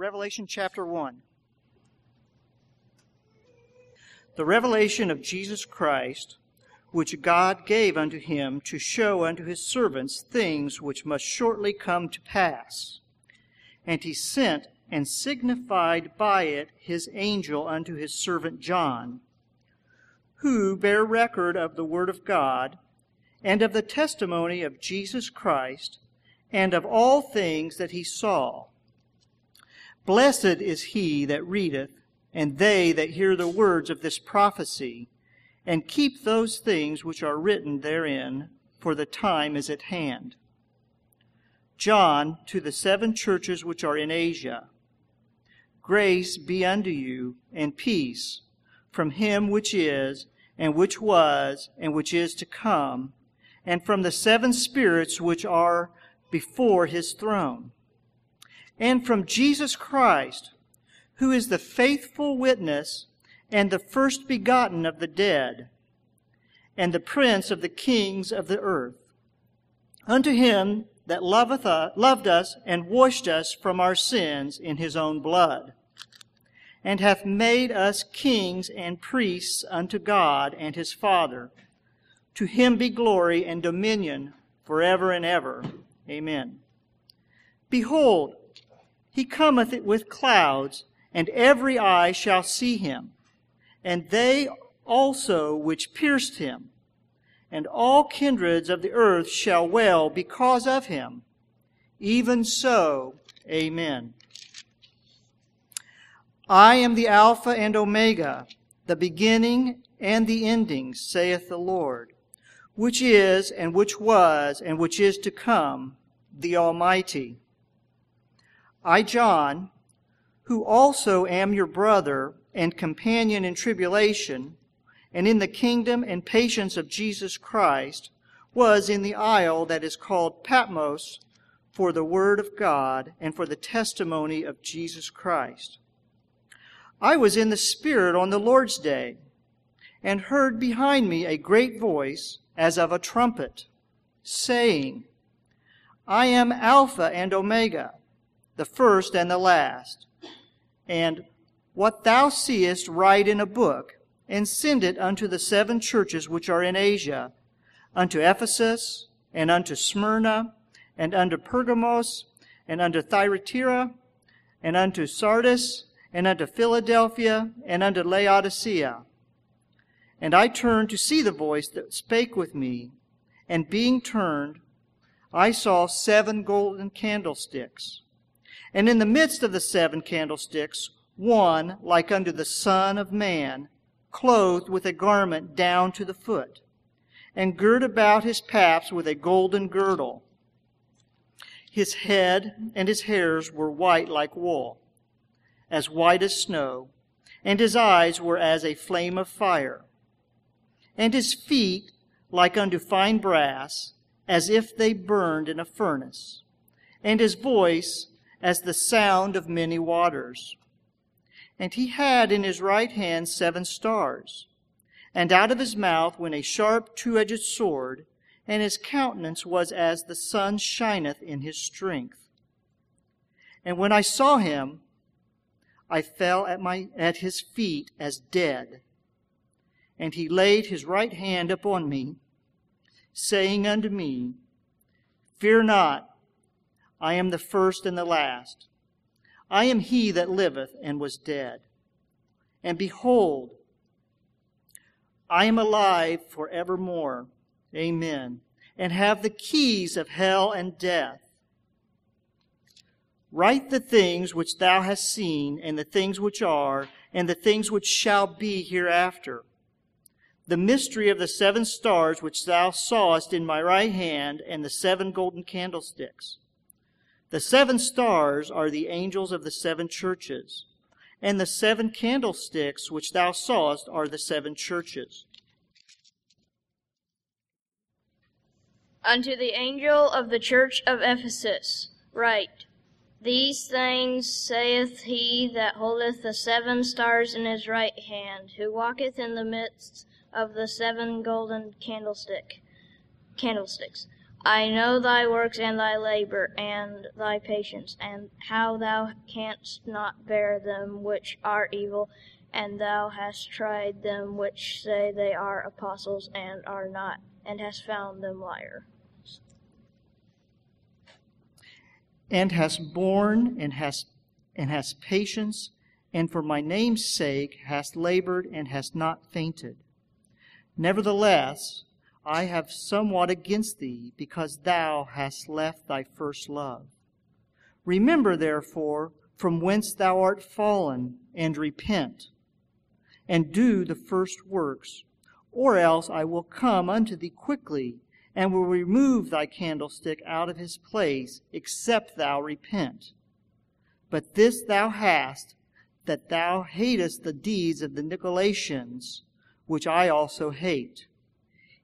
Revelation chapter 1. The revelation of Jesus Christ, which God gave unto him to show unto his servants things which must shortly come to pass. And he sent and signified by it his angel unto his servant John, who bear record of the word of God and of the testimony of Jesus Christ and of all things that he saw. Blessed is he that readeth, and they that hear the words of this prophecy, and keep those things which are written therein, for the time is at hand. John, to the seven churches which are in Asia, grace be unto you, and peace from him which is, and which was, and which is to come, and from the seven spirits which are before his throne, and from Jesus Christ, who is the faithful witness and the first begotten of the dead, and the prince of the kings of the earth. Unto him that loveth us, loved us and washed us from our sins in his own blood, and hath made us kings and priests unto God and his Father. To him be glory and dominion forever and ever. Amen. Behold, he cometh with clouds, and every eye shall see him, and they also which pierced him, and all kindreds of the earth shall wail because of him. Even so, Amen. I am the Alpha and Omega, the beginning and the ending, saith the Lord, which is, and which was, and which is to come the Almighty. I, John, who also am your brother and companion in tribulation, and in the kingdom and patience of Jesus Christ, was in the isle that is called Patmos for the word of God and for the testimony of Jesus Christ. I was in the Spirit on the Lord's day, and heard behind me a great voice as of a trumpet, saying, I am Alpha and Omega, the first and the last. And what thou seest, write in a book, and send it unto the seven churches which are in Asia, unto Ephesus, and unto Smyrna, and unto Pergamos, and unto Thyatira, and unto Sardis, and unto Philadelphia, and unto Laodicea. And I turned to see the voice that spake with me, and being turned, I saw seven golden candlesticks. And in the midst of the seven candlesticks, one like unto the Son of Man, clothed with a garment down to the foot, and girt about his paps with a golden girdle. His head and his hairs were white like wool, as white as snow, and his eyes were as a flame of fire. And his feet like unto fine brass, as if they burned in a furnace, and his voice as the sound of many waters. And he had in his right hand seven stars, and out of his mouth went a sharp two-edged sword, and his countenance was as the sun shineth in his strength. And when I saw him, I fell at my at his feet as dead. And he laid his right hand upon me saying unto me, Fear not, I am the first and the last. I am he that liveth and was dead. And behold, I am alive for evermore. Amen. And have the keys of hell and death. Write the things which thou hast seen, and the things which are, and the things which shall be hereafter the mystery of the seven stars which thou sawest in my right hand, and the seven golden candlesticks. The seven stars are the angels of the seven churches, and the seven candlesticks which thou sawest are the seven churches. Unto the angel of the church of Ephesus, write, These things saith he that holdeth the seven stars in his right hand, who walketh in the midst of the seven golden candlestick candlesticks. I know thy works and thy labor and thy patience, and how thou canst not bear them which are evil, and thou hast tried them which say they are apostles and are not, and hast found them liars. And hast borne and hast and hast patience, and for my name's sake hast labored and hast not fainted. Nevertheless, I have somewhat against thee, because thou hast left thy first love. Remember, therefore, from whence thou art fallen, and repent, and do the first works, or else I will come unto thee quickly, and will remove thy candlestick out of his place, except thou repent. But this thou hast, that thou hatest the deeds of the Nicolaitans, which I also hate.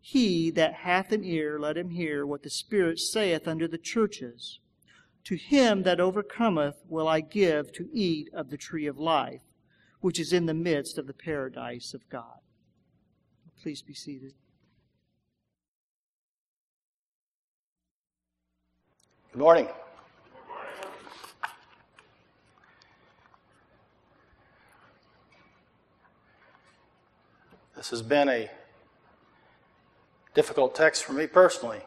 He that hath an ear, let him hear what the Spirit saith unto the churches. To him that overcometh will I give to eat of the tree of life, which is in the midst of the paradise of God. Please be seated. Good morning. This has been a difficult text for me personally.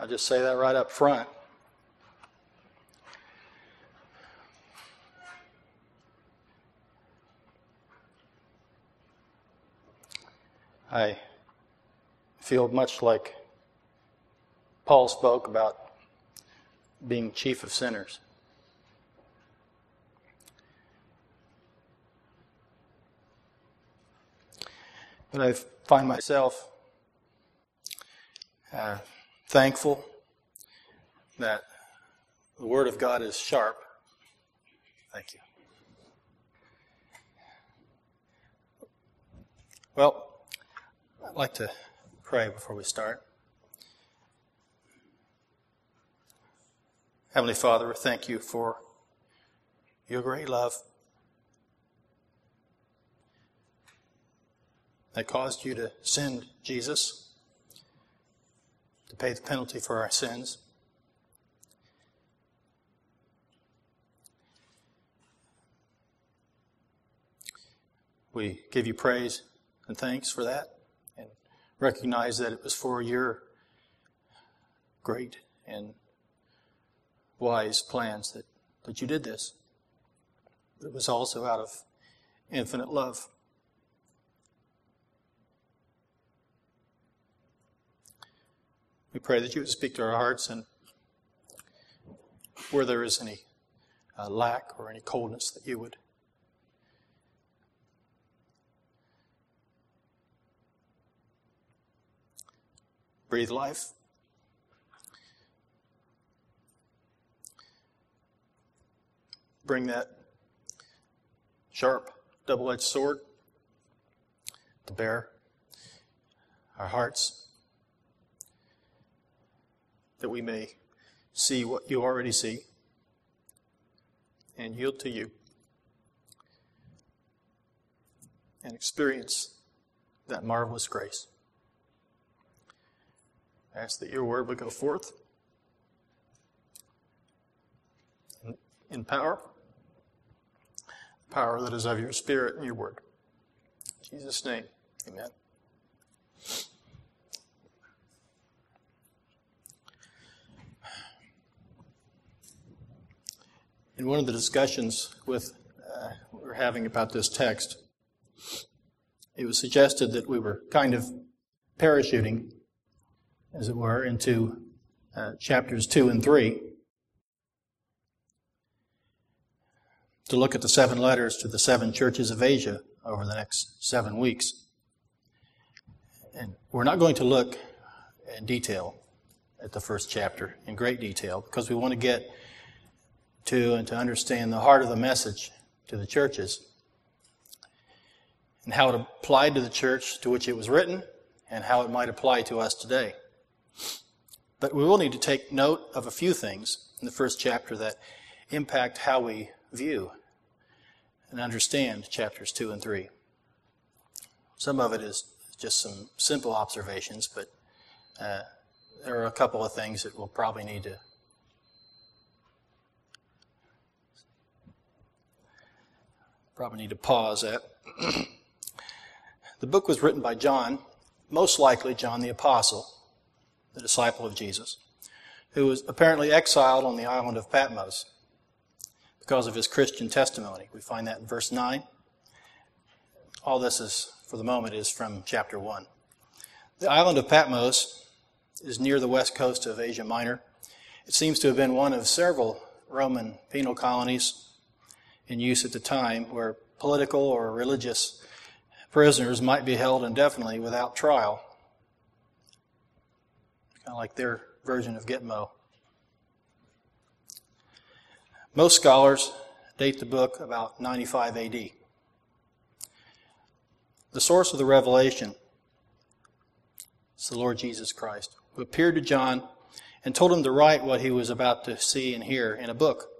I'll just say that right up front. I feel much like Paul spoke about being chief of sinners. But I find myself uh, thankful that the Word of God is sharp. Thank you. Well, I'd like to pray before we start. Heavenly Father, we thank you for your great love that caused you to send Jesus pay the penalty for our sins. We give you praise and thanks for that and recognize that it was for your great and wise plans that, that you did this. It was also out of infinite love. We pray that you would speak to our hearts and where there is any uh, lack or any coldness, that you would breathe life. Bring that sharp, double edged sword to bear our hearts that we may see what you already see and yield to you and experience that marvelous grace. I ask that your word would go forth in, power, power that is of your spirit and your word. In Jesus' name, amen. In one of the discussions with uh, we were having about this text, it was suggested that we were kind of parachuting, as it were, into uh, chapters two and three to look at the seven letters to the seven churches of Asia over the next seven weeks. And we're not going to look in detail at the first chapter in great detail because we want to get to and to understand the heart of the message to the churches and how it applied to the church to which it was written and how it might apply to us today. But we will need to take note of a few things in the first chapter that impact how we view and understand chapters 2 and 3. Some of it is just some simple observations, but uh, there are a couple of things that we'll probably need to probably need to pause at. the book was written by John, most likely John the Apostle, the disciple of Jesus, who was apparently exiled on the island of Patmos because of his Christian testimony. We find that in verse 9. All this is, for the moment, is from chapter 1. The island of Patmos is near the west coast of Asia Minor. It seems to have been one of several Roman penal colonies in use at the time where political or religious prisoners might be held indefinitely without trial. Kind of like their version of Gitmo. Most scholars date the book about 95 AD. The source of the revelation is the Lord Jesus Christ, who appeared to John and told him to write what he was about to see and hear in a book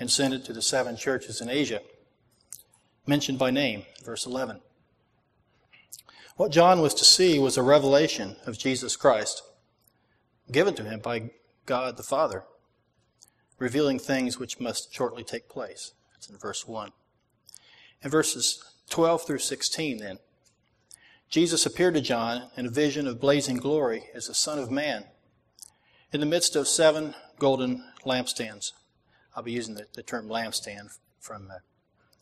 and send it to the seven churches in Asia, mentioned by name, verse 11. What John was to see was a revelation of Jesus Christ given to him by God the Father, revealing things which must shortly take place. That's in verse 1. In verses 12 through 16, then, Jesus appeared to John in a vision of blazing glory as the Son of Man in the midst of seven golden lampstands. I'll be using the, the term lampstand from uh,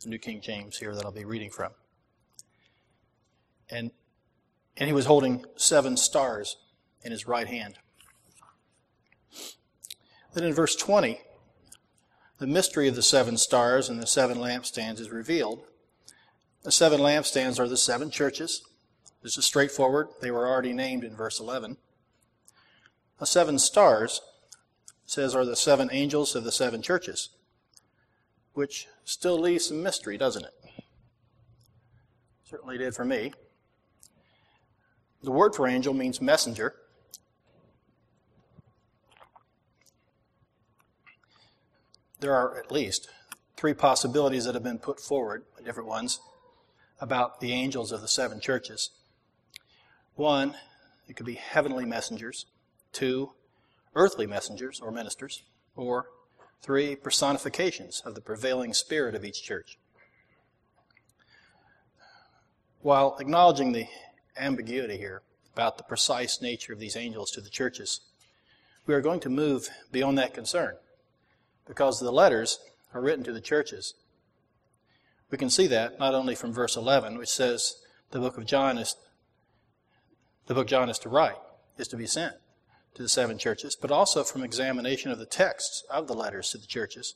the New King James here that I'll be reading from. And, and he was holding seven stars in his right hand. Then in verse 20, the mystery of the seven stars and the seven lampstands is revealed. The seven lampstands are the seven churches this is straightforward. They were already named in verse 11. The seven stars says are the seven angels of the seven churches, which still leaves some mystery, doesn't it? Certainly did for me. The word for angel means messenger. There are at least three possibilities that have been put forward, different ones, about the angels of the seven churches. One, it could be heavenly messengers. Two, earthly messengers or ministers. Or three, personifications of the prevailing spirit of each church. While acknowledging the ambiguity here about the precise nature of these angels to the churches, we are going to move beyond that concern because the letters are written to the churches. We can see that not only from verse 11, which says the book of John is the book John is to write, is to be sent to the seven churches, but also from examination of the texts of the letters to the churches,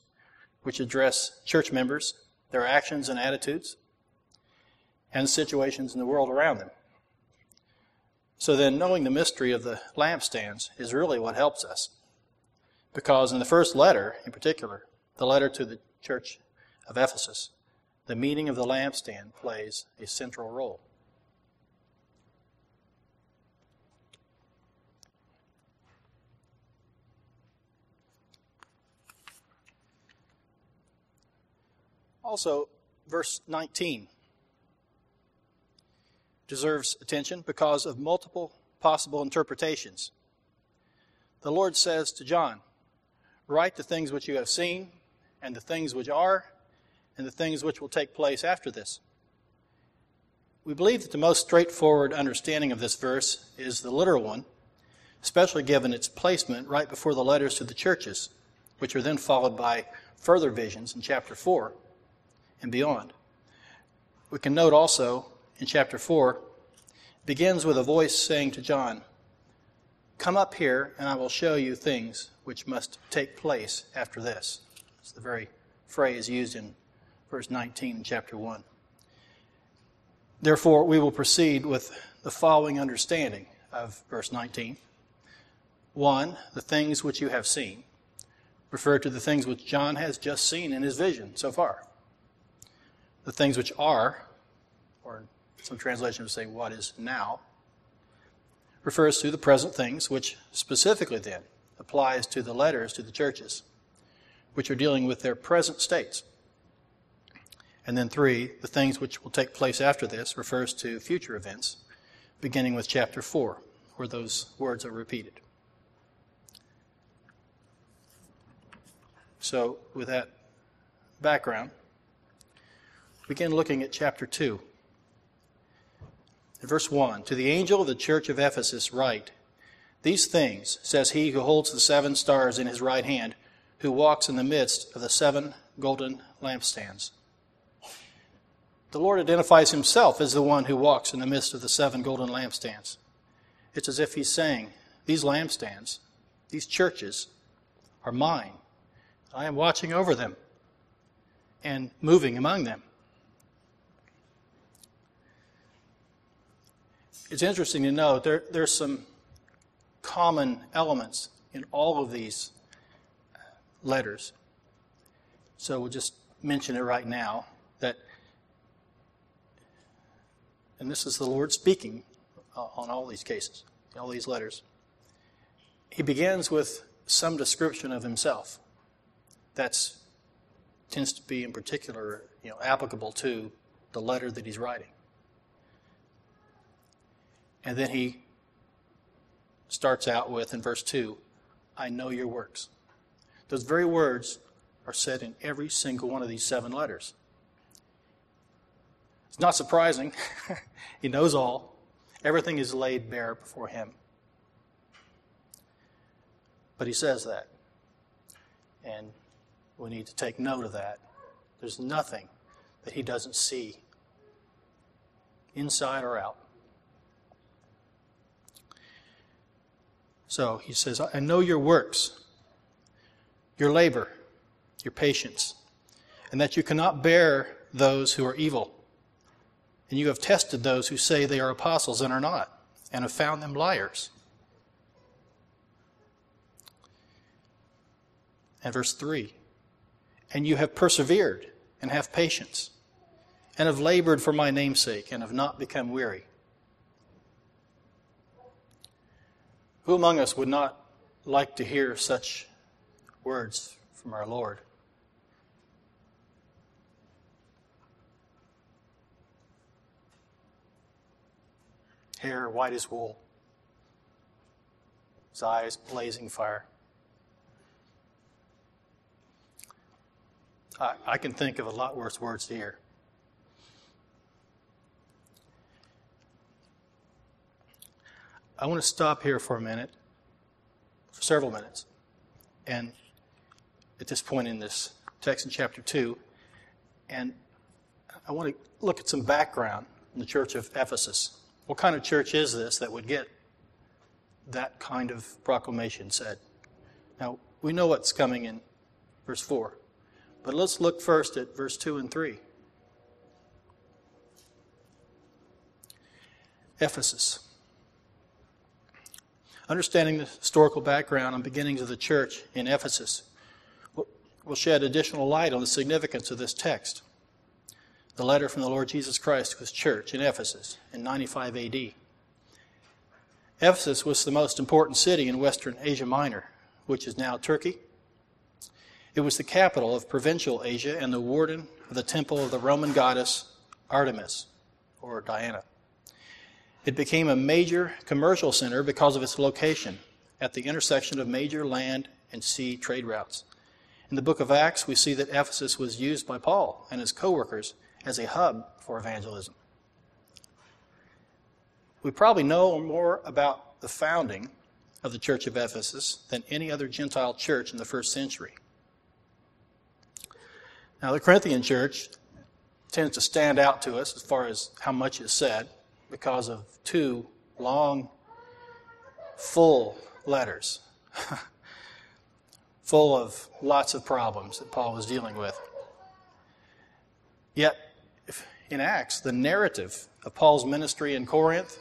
which address church members, their actions and attitudes, and situations in the world around them. So then, knowing the mystery of the lampstands is really what helps us. Because in the first letter, in particular, the letter to the church of Ephesus, the meaning of the lampstand plays a central role. Also, verse 19 deserves attention because of multiple possible interpretations. The Lord says to John, Write the things which you have seen, and the things which are, and the things which will take place after this. We believe that the most straightforward understanding of this verse is the literal one, especially given its placement right before the letters to the churches, which are then followed by further visions in chapter 4 and beyond. We can note also in chapter 4, begins with a voice saying to John, Come up here, and I will show you things which must take place after this. It's the very phrase used in verse 19 in chapter 1. Therefore, we will proceed with the following understanding of verse 19. One, the things which you have seen refer to the things which John has just seen in his vision so far the things which are, or some translation say what is now, refers to the present things, which specifically then applies to the letters to the churches, which are dealing with their present states. And then three, the things which will take place after this refers to future events, beginning with chapter four, where those words are repeated. So, with that background, begin looking at chapter 2. In verse 1 To the angel of the church of Ephesus, write, These things says he who holds the seven stars in his right hand, who walks in the midst of the seven golden lampstands. The Lord identifies himself as the one who walks in the midst of the seven golden lampstands. It's as if he's saying, These lampstands, these churches, are mine. I am watching over them and moving among them. It's interesting to note there, there's some common elements in all of these letters. So we'll just mention it right now that, and this is the Lord speaking uh, on all these cases, all these letters. He begins with some description of himself. That's tends to be in particular, you know, applicable to the letter that he's writing. And then he starts out with in verse 2, I know your works. Those very words are said in every single one of these seven letters. It's not surprising. he knows all. Everything is laid bare before him. But he says that. And we need to take note of that. There's nothing that he doesn't see, inside or out. So he says, I know your works, your labor, your patience, and that you cannot bear those who are evil. And you have tested those who say they are apostles and are not, and have found them liars. And verse 3 And you have persevered and have patience, and have labored for my name's sake, and have not become weary. Who among us would not like to hear such words from our Lord? Hair white as wool, his eyes blazing fire. I, I can think of a lot worse words to hear. I want to stop here for a minute, for several minutes, and at this point in this text in chapter 2, and I want to look at some background in the church of Ephesus. What kind of church is this that would get that kind of proclamation said? Now, we know what's coming in verse 4. But let's look first at verse 2 and 3. Ephesus. Understanding the historical background and beginnings of the church in Ephesus will shed additional light on the significance of this text. The letter from the Lord Jesus Christ to his church in Ephesus in 95 AD. Ephesus was the most important city in western Asia Minor, which is now Turkey it was the capital of provincial Asia and the warden of the temple of the Roman goddess Artemis, or Diana. It became a major commercial center because of its location at the intersection of major land and sea trade routes. In the book of Acts, we see that Ephesus was used by Paul and his co workers as a hub for evangelism. We probably know more about the founding of the church of Ephesus than any other Gentile church in the first century. Now, the Corinthian church tends to stand out to us as far as how much is said because of two long, full letters, full of lots of problems that Paul was dealing with. Yet, in Acts, the narrative of Paul's ministry in Corinth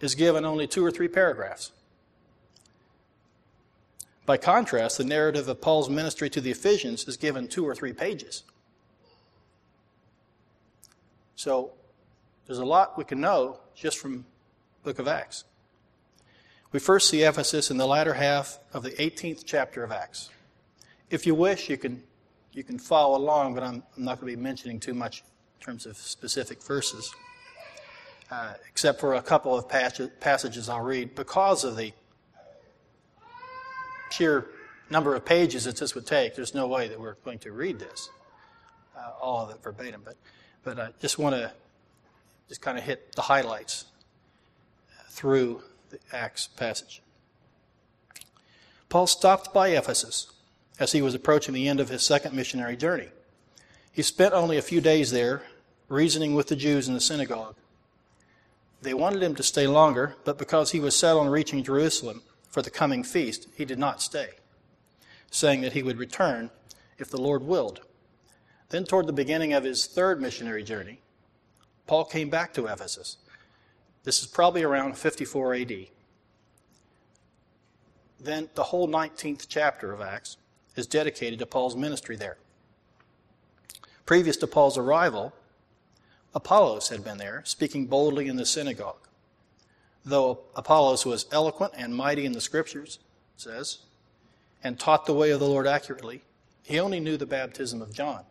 is given only two or three paragraphs. By contrast, the narrative of Paul's ministry to the Ephesians is given two or three pages. So there's a lot we can know just from book of Acts. We first see Ephesus in the latter half of the 18th chapter of Acts. If you wish, you can, you can follow along, but I'm, I'm not going to be mentioning too much in terms of specific verses, uh, except for a couple of passages I'll read because of the sheer number of pages that this would take, there's no way that we're going to read this, uh, all of it verbatim. But, but I just want to just kind of hit the highlights through the Acts passage. Paul stopped by Ephesus as he was approaching the end of his second missionary journey. He spent only a few days there, reasoning with the Jews in the synagogue. They wanted him to stay longer, but because he was set on reaching Jerusalem for the coming feast, he did not stay, saying that he would return if the Lord willed. Then, toward the beginning of his third missionary journey, Paul came back to Ephesus. This is probably around 54 AD. Then the whole 19th chapter of Acts is dedicated to Paul's ministry there. Previous to Paul's arrival, Apollos had been there, speaking boldly in the synagogue. Though Apollos was eloquent and mighty in the scriptures, says, and taught the way of the Lord accurately, he only knew the baptism of John.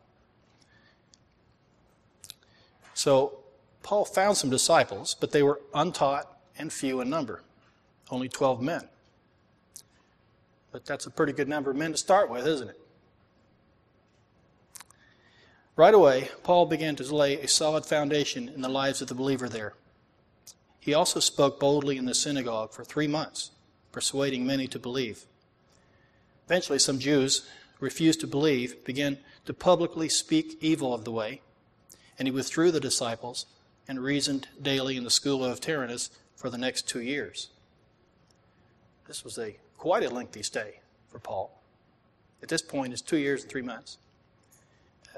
So Paul found some disciples, but they were untaught and few in number, only 12 men. But that's a pretty good number of men to start with, isn't it? Right away, Paul began to lay a solid foundation in the lives of the believer there. He also spoke boldly in the synagogue for three months, persuading many to believe. Eventually, some Jews refused to believe, began to publicly speak evil of the way, and he withdrew the disciples and reasoned daily in the school of Tyrannus for the next two years. This was a quite a lengthy stay for Paul. At this point, it's two years and three months.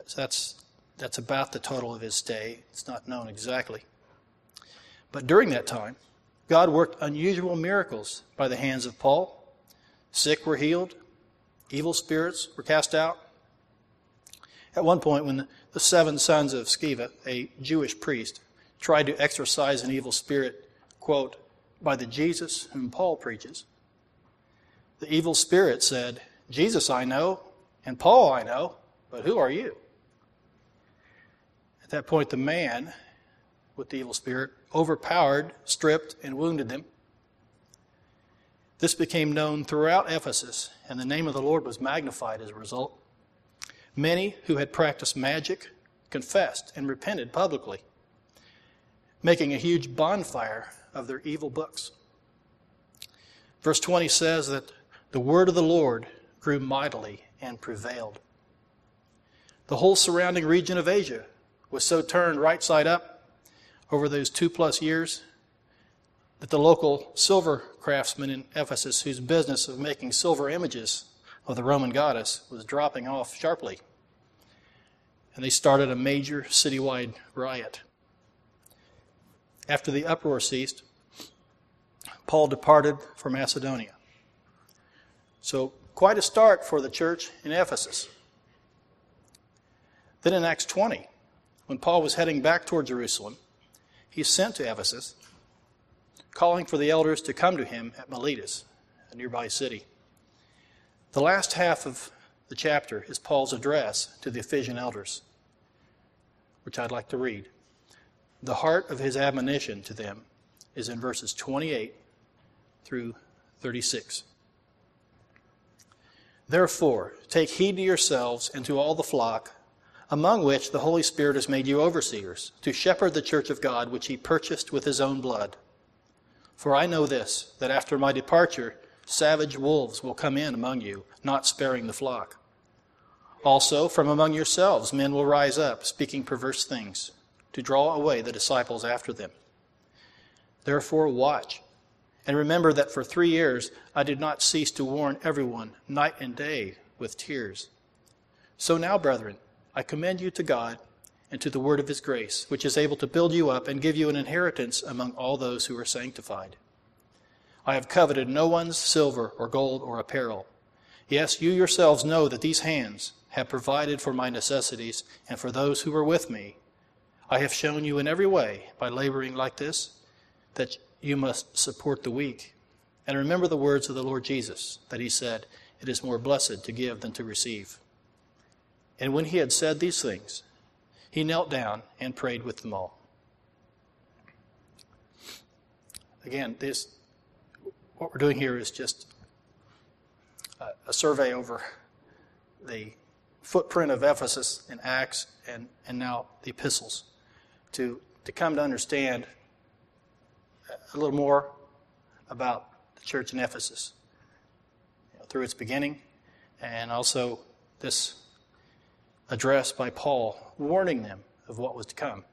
So that's, that's about the total of his stay. It's not known exactly. But during that time, God worked unusual miracles by the hands of Paul. Sick were healed, evil spirits were cast out. At one point, when the, seven sons of Sceva, a Jewish priest, tried to exorcise an evil spirit, quote, by the Jesus whom Paul preaches, the evil spirit said, Jesus I know, and Paul I know, but who are you? At that point, the man with the evil spirit overpowered, stripped, and wounded them. This became known throughout Ephesus, and the name of the Lord was magnified as a result. Many who had practiced magic confessed and repented publicly, making a huge bonfire of their evil books. Verse 20 says that the word of the Lord grew mightily and prevailed. The whole surrounding region of Asia was so turned right side up over those two plus years that the local silver craftsman in Ephesus, whose business of making silver images of the Roman goddess was dropping off sharply, and they started a major citywide riot. After the uproar ceased, Paul departed for Macedonia. So, quite a start for the church in Ephesus. Then in Acts 20, when Paul was heading back toward Jerusalem, he sent to Ephesus, calling for the elders to come to him at Miletus, a nearby city. The last half of the chapter is Paul's address to the Ephesian elders, which I'd like to read. The heart of his admonition to them is in verses 28 through 36. Therefore, take heed to yourselves and to all the flock, among which the Holy Spirit has made you overseers, to shepherd the church of God, which he purchased with his own blood. For I know this, that after my departure, savage wolves will come in among you, not sparing the flock. Also, from among yourselves, men will rise up, speaking perverse things, to draw away the disciples after them. Therefore, watch and remember that for three years I did not cease to warn everyone night and day with tears. So now, brethren, I commend you to God and to the word of his grace, which is able to build you up and give you an inheritance among all those who are sanctified. I have coveted no one's silver or gold or apparel. Yes, you yourselves know that these hands have provided for my necessities and for those who were with me. I have shown you in every way, by laboring like this, that you must support the weak. And remember the words of the Lord Jesus, that he said, It is more blessed to give than to receive. And when he had said these things, he knelt down and prayed with them all. Again, this what we're doing here is just a, a survey over the footprint of Ephesus in Acts and, and now the epistles to, to come to understand a little more about the church in Ephesus you know, through its beginning and also this address by Paul warning them of what was to come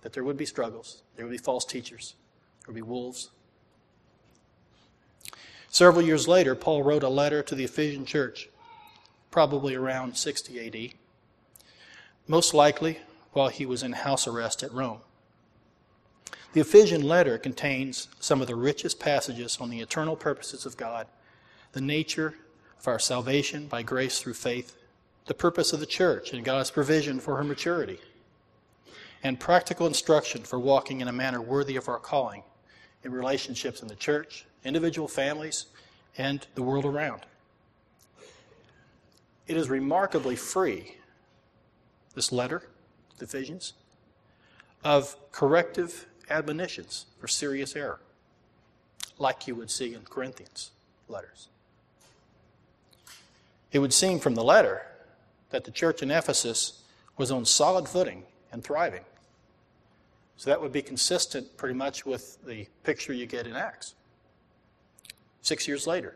that there would be struggles, there would be false teachers, there would be wolves. Several years later, Paul wrote a letter to the Ephesian church, probably around 60 AD, most likely while he was in house arrest at Rome. The Ephesian letter contains some of the richest passages on the eternal purposes of God, the nature of our salvation by grace through faith, the purpose of the church and God's provision for her maturity, and practical instruction for walking in a manner worthy of our calling in relationships in the church, individual families, and the world around. It is remarkably free, this letter, Ephesians, of corrective admonitions for serious error, like you would see in Corinthians letters. It would seem from the letter that the church in Ephesus was on solid footing and thriving. So that would be consistent pretty much with the picture you get in Acts. Six years later,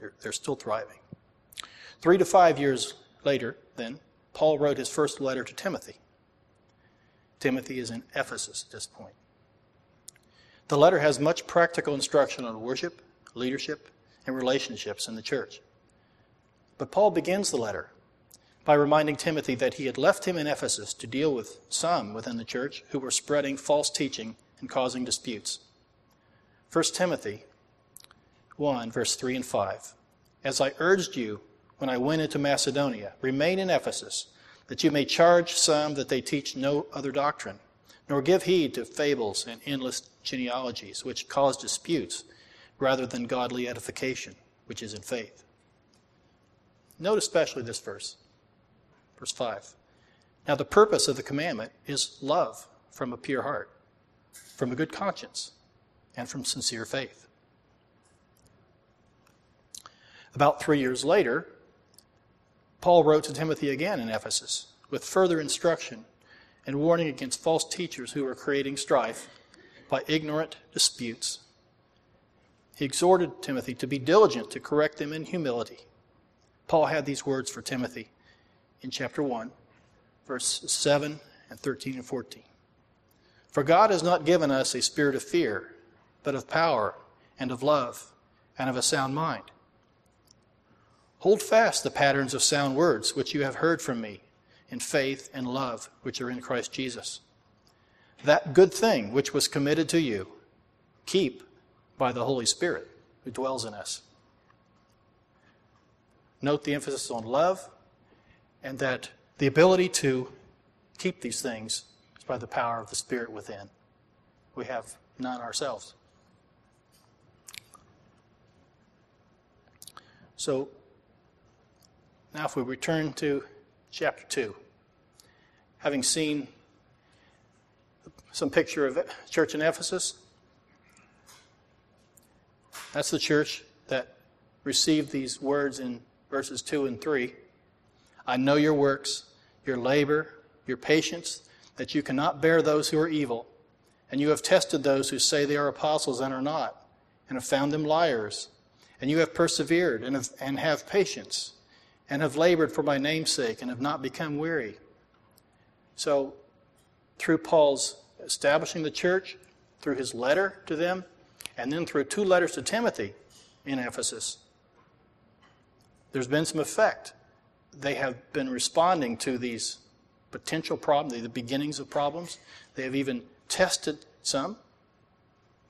they're, they're still thriving. Three to five years later, then, Paul wrote his first letter to Timothy. Timothy is in Ephesus at this point. The letter has much practical instruction on worship, leadership, and relationships in the church. But Paul begins the letter by reminding Timothy that he had left him in Ephesus to deal with some within the church who were spreading false teaching and causing disputes. 1 Timothy 1, verse 3 and 5. As I urged you when I went into Macedonia. Remain in Ephesus, that you may charge some that they teach no other doctrine, nor give heed to fables and endless genealogies, which cause disputes, rather than godly edification, which is in faith. Note especially this verse, verse 5. Now, the purpose of the commandment is love from a pure heart, from a good conscience, and from sincere faith. About three years later, Paul wrote to Timothy again in Ephesus with further instruction and warning against false teachers who were creating strife by ignorant disputes. He exhorted Timothy to be diligent to correct them in humility. Paul had these words for Timothy in chapter 1, verse 7 and 13 and 14. For God has not given us a spirit of fear, but of power and of love and of a sound mind. Hold fast the patterns of sound words which you have heard from me in faith and love which are in Christ Jesus. That good thing which was committed to you, keep by the Holy Spirit who dwells in us. Note the emphasis on love and that the ability to keep these things is by the power of the Spirit within. We have none ourselves. So, now, if we return to chapter 2, having seen some picture of church in Ephesus, that's the church that received these words in verses 2 and 3. I know your works, your labor, your patience, that you cannot bear those who are evil, and you have tested those who say they are apostles and are not, and have found them liars, and you have persevered and have, and have patience and have labored for my name's sake and have not become weary. So, through Paul's establishing the church, through his letter to them, and then through two letters to Timothy in Ephesus, there's been some effect. They have been responding to these potential problems, the beginnings of problems. They have even tested some.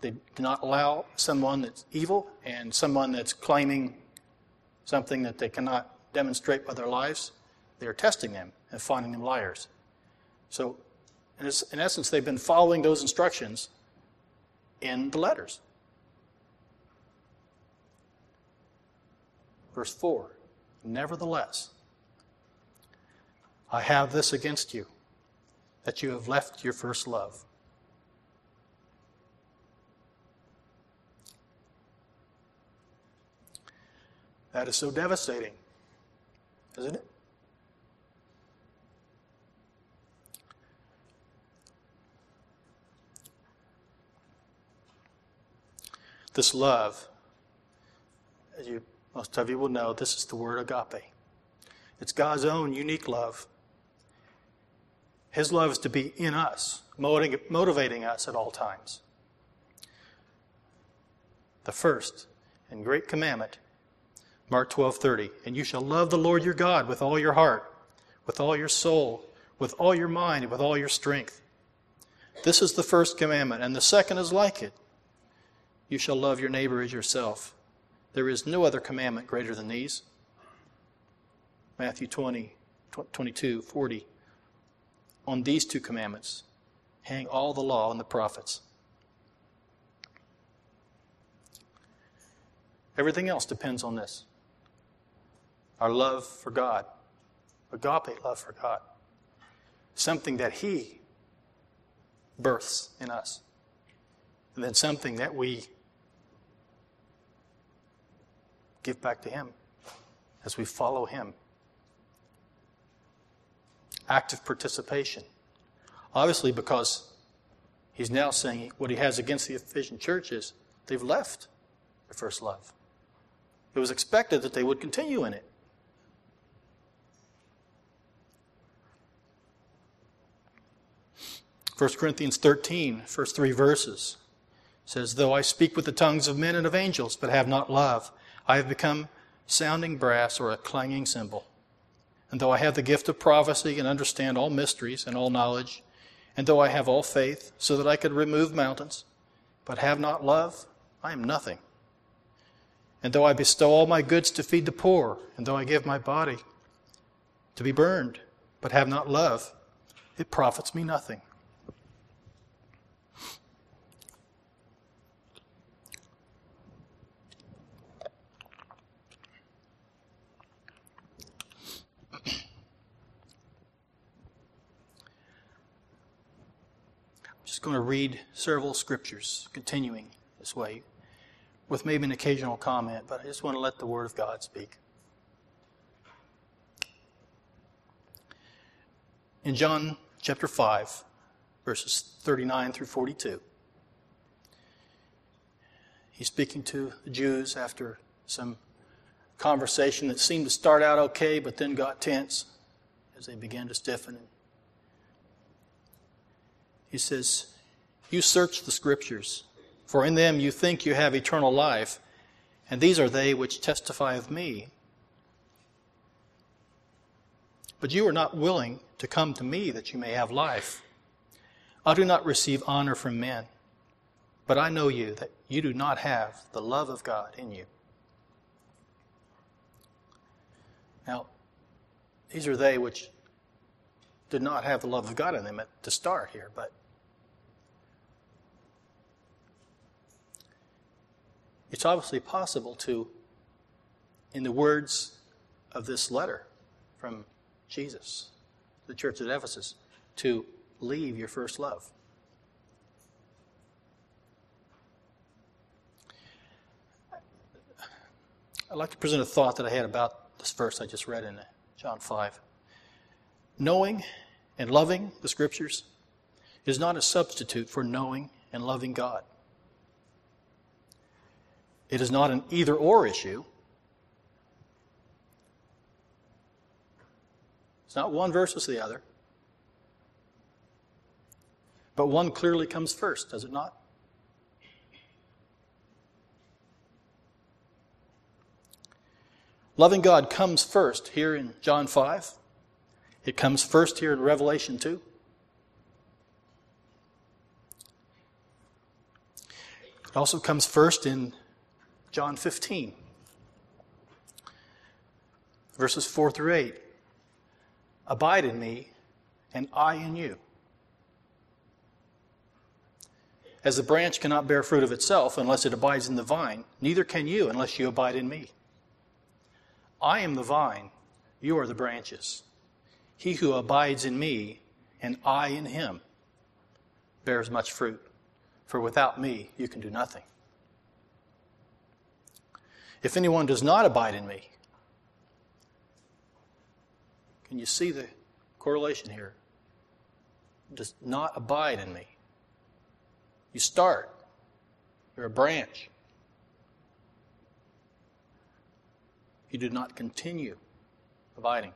They do not allow someone that's evil and someone that's claiming something that they cannot demonstrate by their lives, they are testing them and finding them liars. So, in essence, they've been following those instructions in the letters. Verse 4 Nevertheless, I have this against you, that you have left your first love. That is so devastating, isn't it? This love, as you, most of you will know, this is the word agape. It's God's own unique love. His love is to be in us, motivating us at all times. The first and great commandment, Mark 12:30, and you shall love the Lord your God with all your heart, with all your soul, with all your mind, and with all your strength. This is the first commandment, and the second is like it. You shall love your neighbor as yourself. There is no other commandment greater than these. Matthew 20, 22, 40. On these two commandments hang all the law and the prophets. Everything else depends on this our love for God, agape love for God, something that He births in us, and then something that we give back to Him as we follow Him. Active participation. Obviously, because He's now saying what He has against the Ephesian church is they've left their first love. It was expected that they would continue in it. First Corinthians 13, first three verses says, Though I speak with the tongues of men and of angels, but have not love, I have become sounding brass or a clanging cymbal. And though I have the gift of prophecy and understand all mysteries and all knowledge, and though I have all faith so that I could remove mountains, but have not love, I am nothing. And though I bestow all my goods to feed the poor, and though I give my body to be burned, but have not love, it profits me nothing. Going to read several scriptures continuing this way with maybe an occasional comment, but I just want to let the Word of God speak. In John chapter 5, verses 39 through 42, he's speaking to the Jews after some conversation that seemed to start out okay, but then got tense as they began to stiffen. He says, you search the Scriptures, for in them you think you have eternal life, and these are they which testify of me. But you are not willing to come to me that you may have life. I do not receive honor from men, but I know you that you do not have the love of God in you. Now, these are they which did not have the love of God in them at, to start here, but It's obviously possible to, in the words of this letter from Jesus, to the church at Ephesus, to leave your first love. I'd like to present a thought that I had about this verse I just read in John 5. Knowing and loving the Scriptures is not a substitute for knowing and loving God. It is not an either or issue. It's not one versus the other. But one clearly comes first, does it not? Loving God comes first here in John 5. It comes first here in Revelation 2. It also comes first in John 15, verses 4 through 8. Abide in me, and I in you. As the branch cannot bear fruit of itself unless it abides in the vine, neither can you unless you abide in me. I am the vine, you are the branches. He who abides in me, and I in him, bears much fruit, for without me you can do nothing. If anyone does not abide in me, can you see the correlation here? Does not abide in me. You start, you're a branch. You do not continue abiding.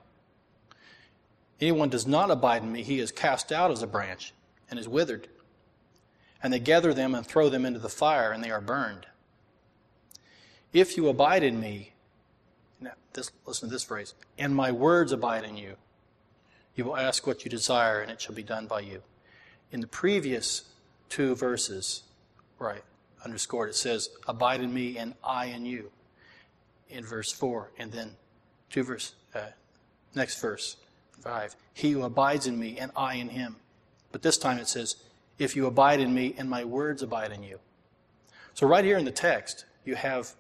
Anyone does not abide in me, he is cast out as a branch and is withered. And they gather them and throw them into the fire, and they are burned. If you abide in me, now this, listen to this phrase, and my words abide in you, you will ask what you desire, and it shall be done by you. In the previous two verses, right, underscored, it says, Abide in me, and I in you, in verse 4. And then two verse, uh, next verse, 5. He who abides in me, and I in him. But this time it says, If you abide in me, and my words abide in you. So, right here in the text, you have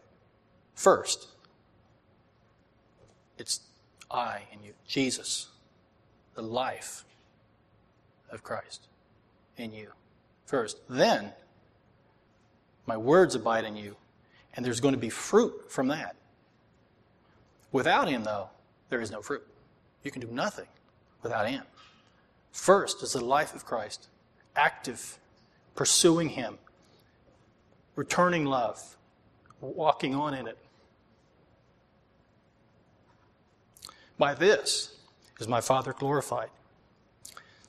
first, it's I in you, Jesus, the life of Christ in you. First. Then, my words abide in you, and there's going to be fruit from that. Without Him, though, there is no fruit. You can do nothing without Him. First is the life of Christ, active, pursuing Him, returning love, walking on in it. By this is my Father glorified,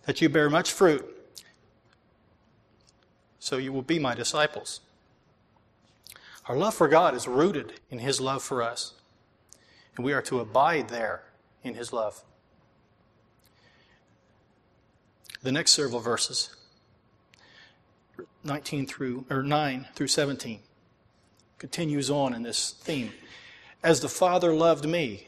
that you bear much fruit, so you will be my disciples. Our love for God is rooted in His love for us, and we are to abide there in His love. The next several verses, 19 through or 9 through 17, continues on in this theme. As the Father loved me,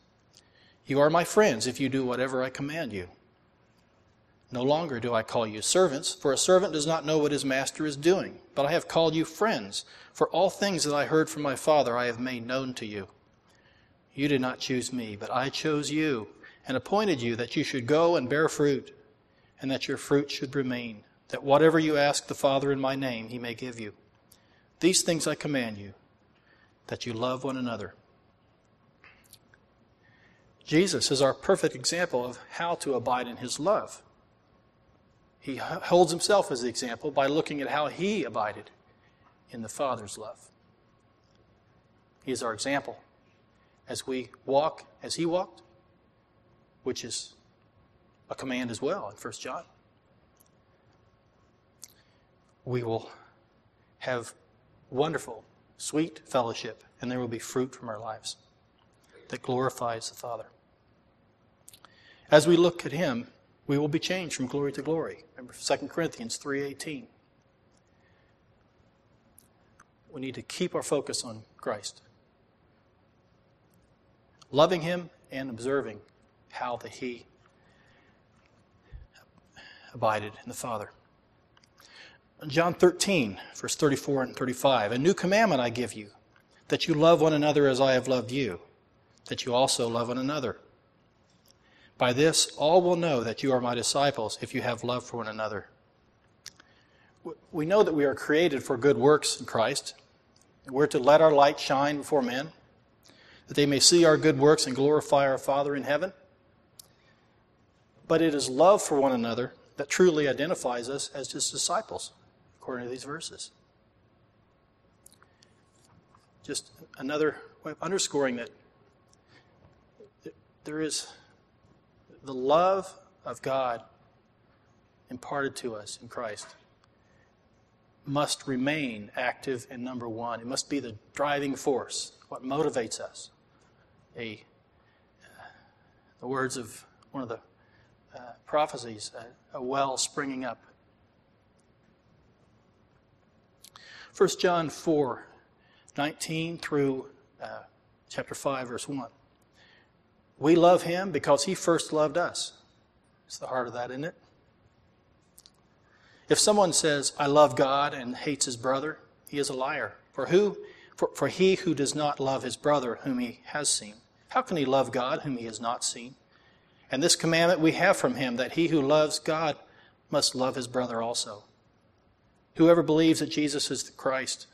You are my friends if you do whatever I command you. No longer do I call you servants, for a servant does not know what his master is doing. But I have called you friends, for all things that I heard from my Father I have made known to you. You did not choose me, but I chose you and appointed you that you should go and bear fruit, and that your fruit should remain that whatever you ask the Father in my name, he may give you. These things I command you, that you love one another. Jesus is our perfect example of how to abide in his love. He holds himself as the example by looking at how he abided in the Father's love. He is our example as we walk as he walked, which is a command as well in 1 John we will have wonderful, sweet fellowship, and there will be fruit from our lives that glorifies the Father. As we look at him, we will be changed from glory to glory. Remember 2 Corinthians 3:18. We need to keep our focus on Christ. Loving him and observing how that he abided in the Father. John 13, verse 34 and 35. A new commandment I give you, that you love one another as I have loved you, that you also love one another. By this, all will know that you are my disciples if you have love for one another. We know that we are created for good works in Christ. We're to let our light shine before men, that they may see our good works and glorify our Father in heaven. But it is love for one another that truly identifies us as his disciples according to these verses. Just another way of underscoring that there is the love of God imparted to us in Christ must remain active and number one. It must be the driving force, what motivates us. A, uh, the words of one of the uh, prophecies, uh, a well springing up 1 John 4 19 through uh, chapter 5, verse 1. We love him because he first loved us. It's the heart of that, isn't it? If someone says, I love God and hates his brother, he is a liar. For who for, for he who does not love his brother whom he has seen, how can he love God whom he has not seen? And this commandment we have from him that he who loves God must love his brother also. Whoever believes that Jesus is the Christ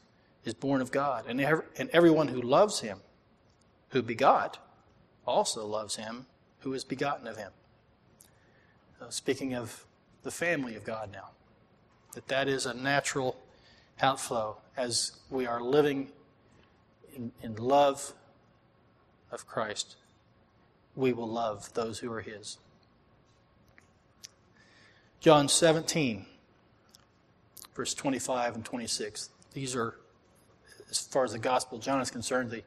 is born of God, and, every, and everyone who loves him, who begot, also loves him who is begotten of him. Uh, speaking of the family of God now, that that is a natural outflow as we are living in, in love of Christ, we will love those who are His. John 17, verse 25 and 26. These are, as far as the Gospel of John is concerned, the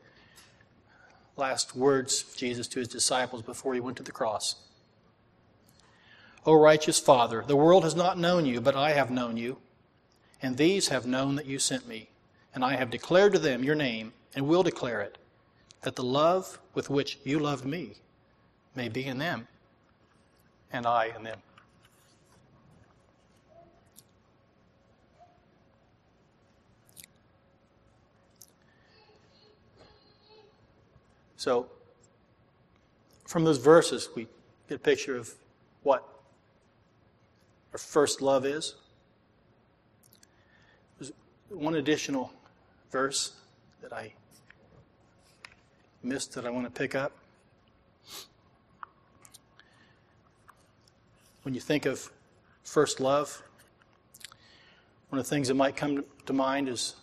last words of Jesus to his disciples before he went to the cross. O righteous Father, the world has not known you, but I have known you, and these have known that you sent me, and I have declared to them your name and will declare it, that the love with which you loved me may be in them, and I in them. So, from those verses, we get a picture of what our first love is. There's one additional verse that I missed that I want to pick up. When you think of first love, one of the things that might come to mind is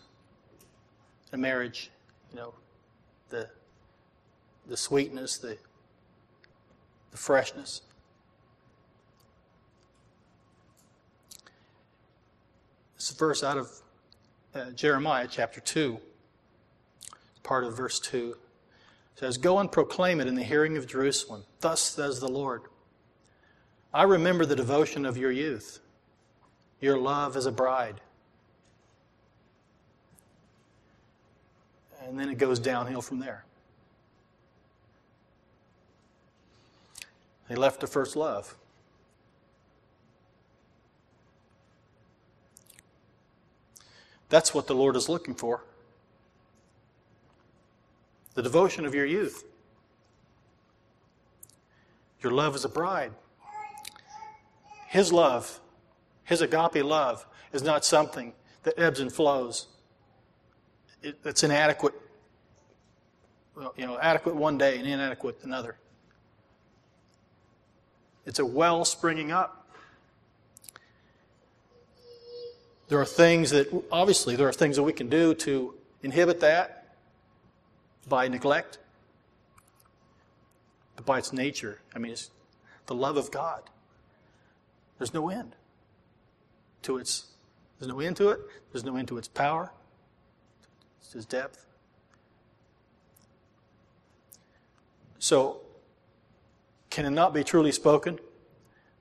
a marriage, you know, the the sweetness, the the freshness. This is a verse out of uh, Jeremiah chapter 2, part of verse 2 says, Go and proclaim it in the hearing of Jerusalem. Thus says the Lord I remember the devotion of your youth, your love as a bride. And then it goes downhill from there. They left the first love. That's what the Lord is looking for the devotion of your youth. Your love as a bride. His love, His agape love, is not something that ebbs and flows. It, it's inadequate, you know, adequate one day and inadequate another. It's a well springing up. There are things that, obviously, there are things that we can do to inhibit that by neglect, but by its nature. I mean, it's the love of God. There's no end to its. There's no end to it. There's no end to its power, its depth. So, can it not be truly spoken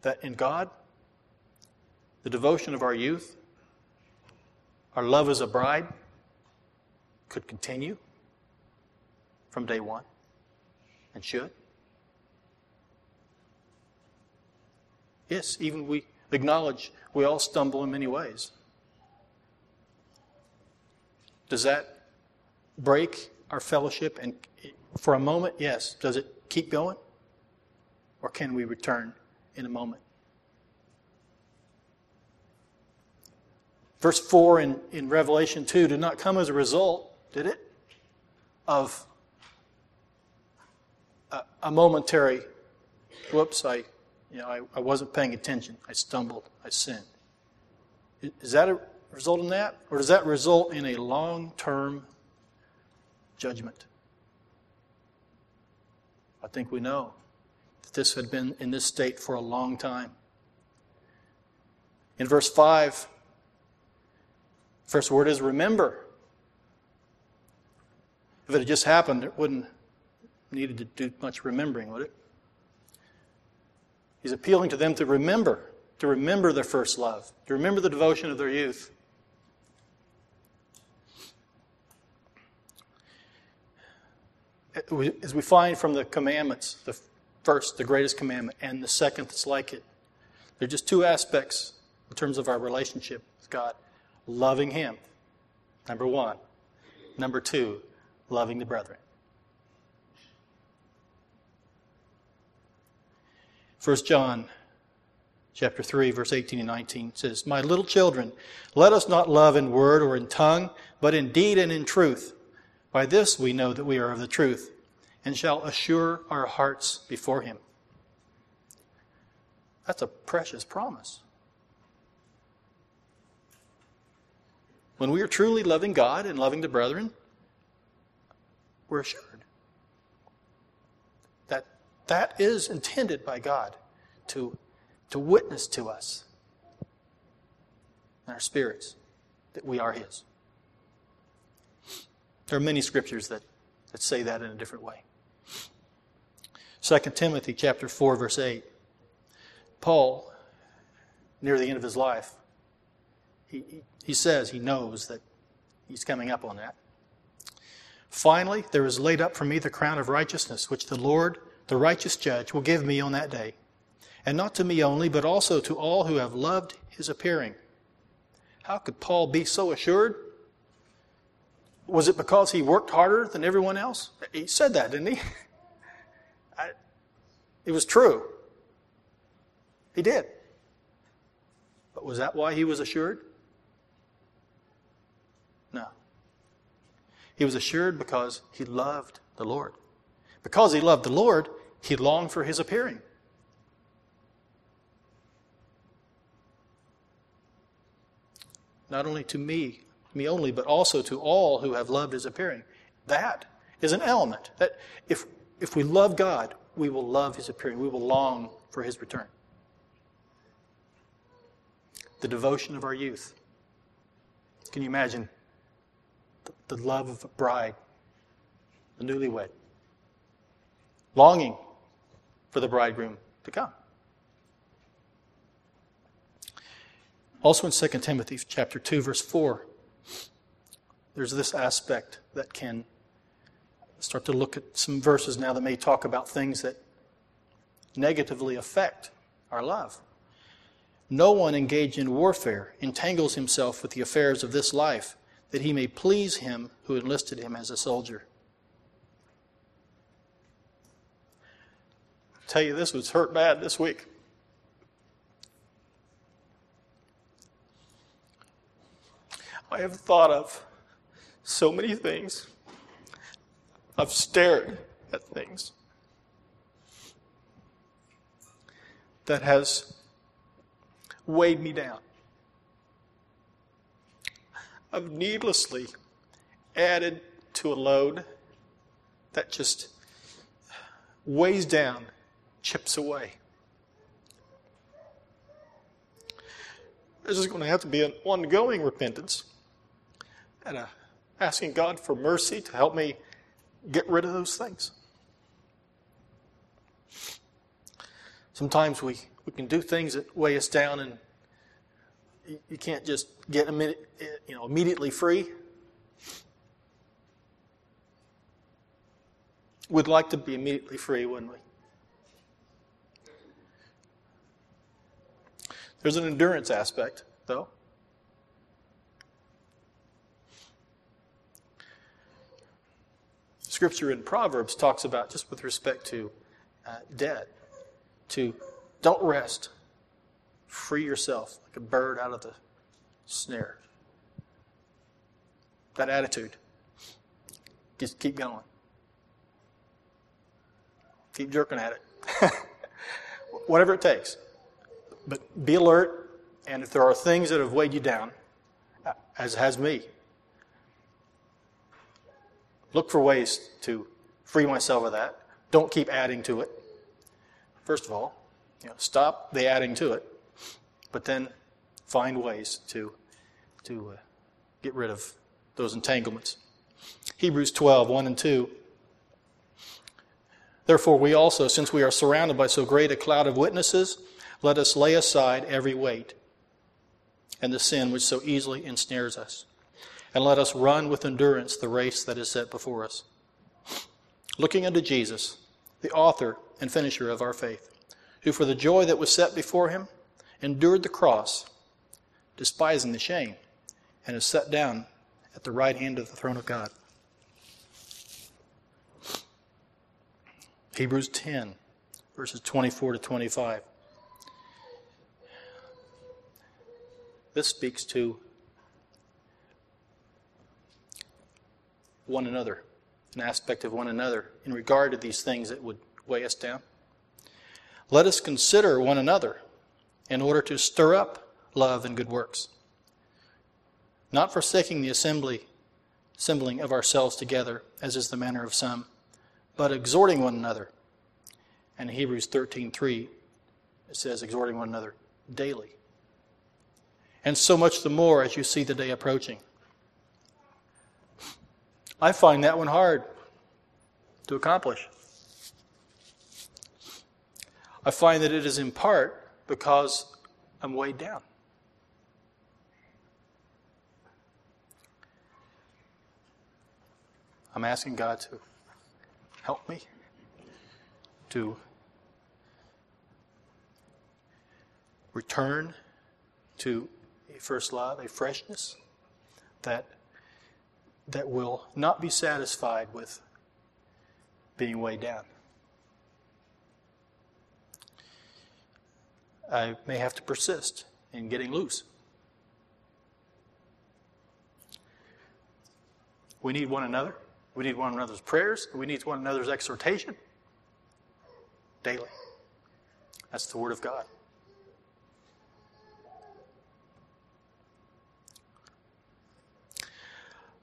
that in God, the devotion of our youth, our love as a bride, could continue? from day one and should? Yes, even we acknowledge we all stumble in many ways. Does that break our fellowship? And for a moment, yes. Does it keep going? Or can we return in a moment? Verse 4 in, in Revelation 2 did not come as a result, did it? Of a momentary, whoops, I, you know, I, I wasn't paying attention. I stumbled. I sinned. Is that a result in that? Or does that result in a long term judgment? I think we know that this had been in this state for a long time. In verse 5, first word is remember. If it had just happened, it wouldn't needed to do much remembering, would it? He's appealing to them to remember, to remember their first love, to remember the devotion of their youth. as we find from the commandments, the first, the greatest commandment, and the second that's like it, they're just two aspects in terms of our relationship with God. Loving Him, number one. Number two, loving the brethren. 1 John chapter 3 verse 18 and 19 says, "My little children, let us not love in word or in tongue, but in deed and in truth. By this we know that we are of the truth, and shall assure our hearts before him." That's a precious promise. When we are truly loving God and loving the brethren, we're assured. That that is intended by God to, to witness to us in our spirits that we are His. There are many scriptures that, that say that in a different way. 2 Timothy chapter 4, verse 8. Paul, near the end of his life, he, he, says he knows that he's coming up on that. Finally, there is laid up for me the crown of righteousness, which the Lord, the righteous judge, will give me on that day. And not to me only, but also to all who have loved his appearing. How could Paul be so assured? Was it because he worked harder than everyone else? He said that, didn't he? It was true. He did. But was that why he was assured? No. He was assured because he loved the Lord. Because he loved the Lord, he longed for his appearing. Not only to me, me only, but also to all who have loved his appearing. That is an element. That if if we love God, we will love his appearing. We will long for his return. The devotion of our youth. Can you imagine the love of a bride, the newlywed, longing for the bridegroom to come. Also in 2 Timothy chapter 2 verse 4 there's this aspect that can start to look at some verses now that may talk about things that negatively affect our love. No one engaged in warfare entangles himself with the affairs of this life that he may please him who enlisted him as a soldier. I tell you, this was hurt bad this week. I have thought of so many things. I've stared at things that has weighed me down. I've needlessly added to a load that just weighs down, chips away. This is going to have to be an ongoing repentance and a asking God for mercy to help me get rid of those things. Sometimes we, we can do things that weigh us down and you can't just get you know, immediately free. We'd like to be immediately free, wouldn't we? There's an endurance aspect, though. Scripture in Proverbs talks about, just with respect to uh, debt, to don't rest Free yourself like a bird out of the snare. That attitude. Just keep going. Keep jerking at it. Whatever it takes. But be alert, and if there are things that have weighed you down, as has me, look for ways to free myself of that. Don't keep adding to it. First of all, you know, stop the adding to it but then find ways to, to uh, get rid of those entanglements. Hebrews 12, 1 and 2. Therefore, we also, since we are surrounded by so great a cloud of witnesses, let us lay aside every weight and the sin which so easily ensnares us. And let us run with endurance the race that is set before us. looking unto Jesus, the author and finisher of our faith, who for the joy that was set before him endured the cross, despising the shame, and is set down at the right hand of the throne of God. Hebrews 10, verses 24 to 25. This speaks to one another, an aspect of one another in regard to these things that would weigh us down. Let us consider one another in order to stir up love and good works, not forsaking the assembly, assembling of ourselves together, as is the manner of some, but exhorting one another. And Hebrews 13:3 it says exhorting one another daily. And so much the more as you see the day approaching. I find that one hard to accomplish. I find that it is in part because I'm weighed down. I'm asking God to help me to return to a first love, a freshness that that will not be satisfied with being weighed down. I may have to persist in getting loose. We need one another. We need one another's prayers. We need one another's exhortation daily. That's the Word of God.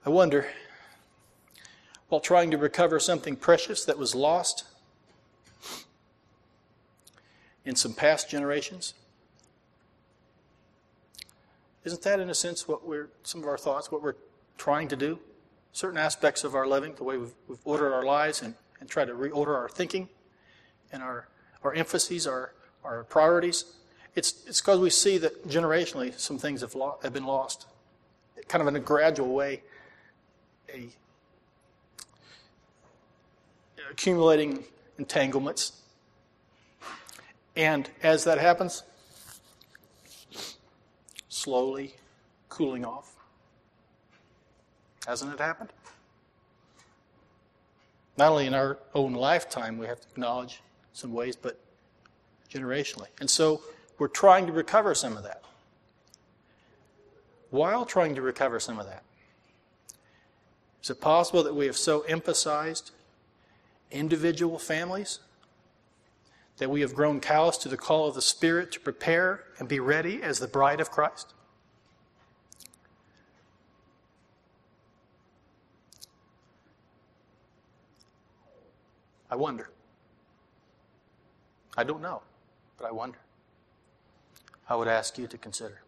I wonder, while trying to recover something precious that was lost in some past generations, isn't that, in a sense, what we're, some of our thoughts, what we're trying to do? Certain aspects of our living, the way we've, we've ordered our lives and, and try to reorder our thinking and our, our emphases, our, our priorities. It's, it's because we see that generationally some things have, lo- have been lost, kind of in a gradual way a accumulating entanglements. And as that happens, slowly cooling off. Hasn't it happened? Not only in our own lifetime, we have to acknowledge some ways, but generationally. And so we're trying to recover some of that. While trying to recover some of that, is it possible that we have so emphasized individual families that we have grown callous to the call of the Spirit to prepare and be ready as the bride of Christ? I wonder. I don't know, but I wonder. I would ask you to consider.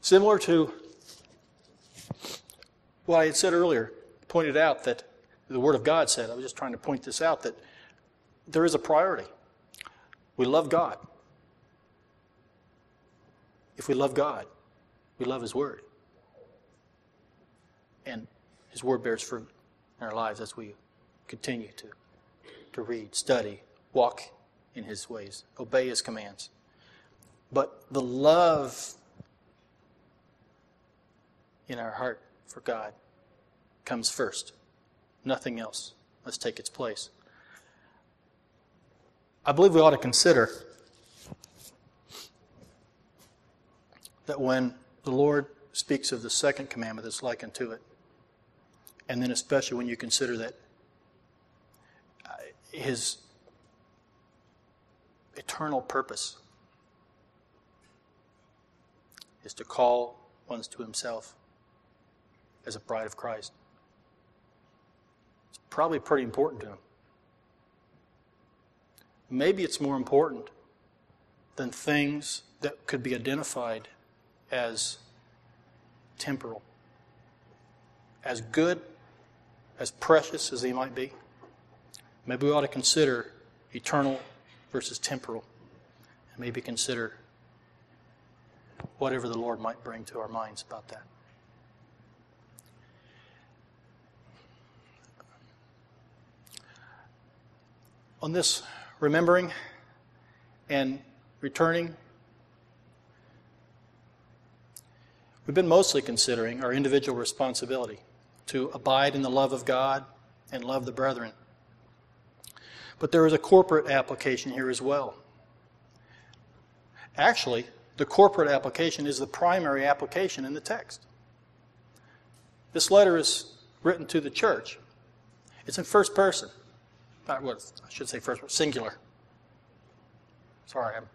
Similar to what I had said earlier, pointed out that the Word of God said, I was just trying to point this out, that there is a priority. We love God. If we love God, we love His Word. And His Word bears fruit in our lives as we continue to, to read, study, walk in His ways, obey His commands. But the love in our heart for God comes first. Nothing else must take its place. I believe we ought to consider that when the Lord speaks of the second commandment that's likened to it, and then especially when you consider that uh, his eternal purpose is to call ones to himself as a bride of Christ. It's probably pretty important to him. Maybe it's more important than things that could be identified as temporal. As good, as precious as they might be, maybe we ought to consider eternal versus temporal. And maybe consider whatever the Lord might bring to our minds about that. On this remembering and returning, we've been mostly considering our individual responsibility to abide in the love of God and love the brethren. But there is a corporate application here as well. Actually, the corporate application is the primary application in the text. This letter is written to the church. It's in first person. Not I should say first person, singular. Sorry, I'm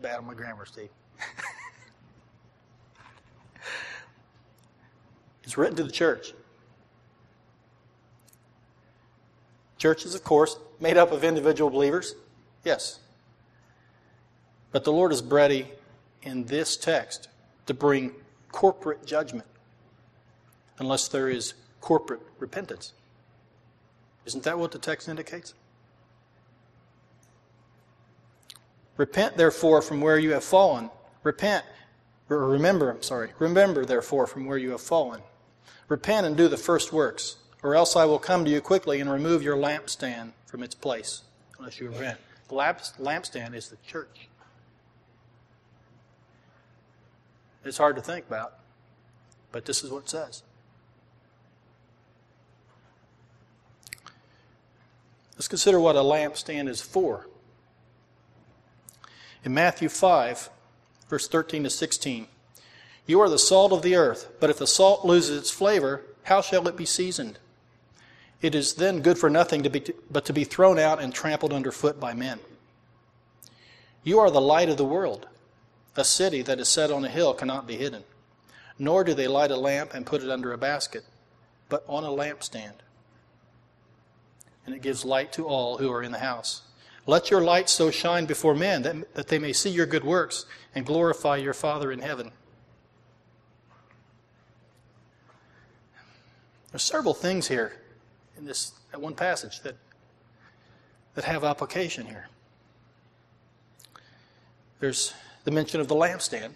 bad on my grammar, Steve. it's written to the church. Churches, of course, made up of individual believers. Yes. But the Lord is ready in this text to bring corporate judgment unless there is corporate repentance. Isn't that what the text indicates? Repent, therefore, from where you have fallen. Repent, or remember, I'm sorry, remember, therefore, from where you have fallen. Repent and do the first works, or else I will come to you quickly and remove your lampstand from its place, unless you repent. The lampstand is the church. It's hard to think about, but this is what it says. Let's consider what a lampstand is for. In Matthew 5, verse 13 to 16, you are the salt of the earth, but if the salt loses its flavor, how shall it be seasoned? It is then good for nothing to be, but to be thrown out and trampled underfoot by men. You are the light of the world. A city that is set on a hill cannot be hidden. Nor do they light a lamp and put it under a basket, but on a lampstand. And it gives light to all who are in the house. Let your light so shine before men that, that they may see your good works and glorify your Father in heaven. There's several things here in this one passage that, that have application here. There's the mention of the lampstand.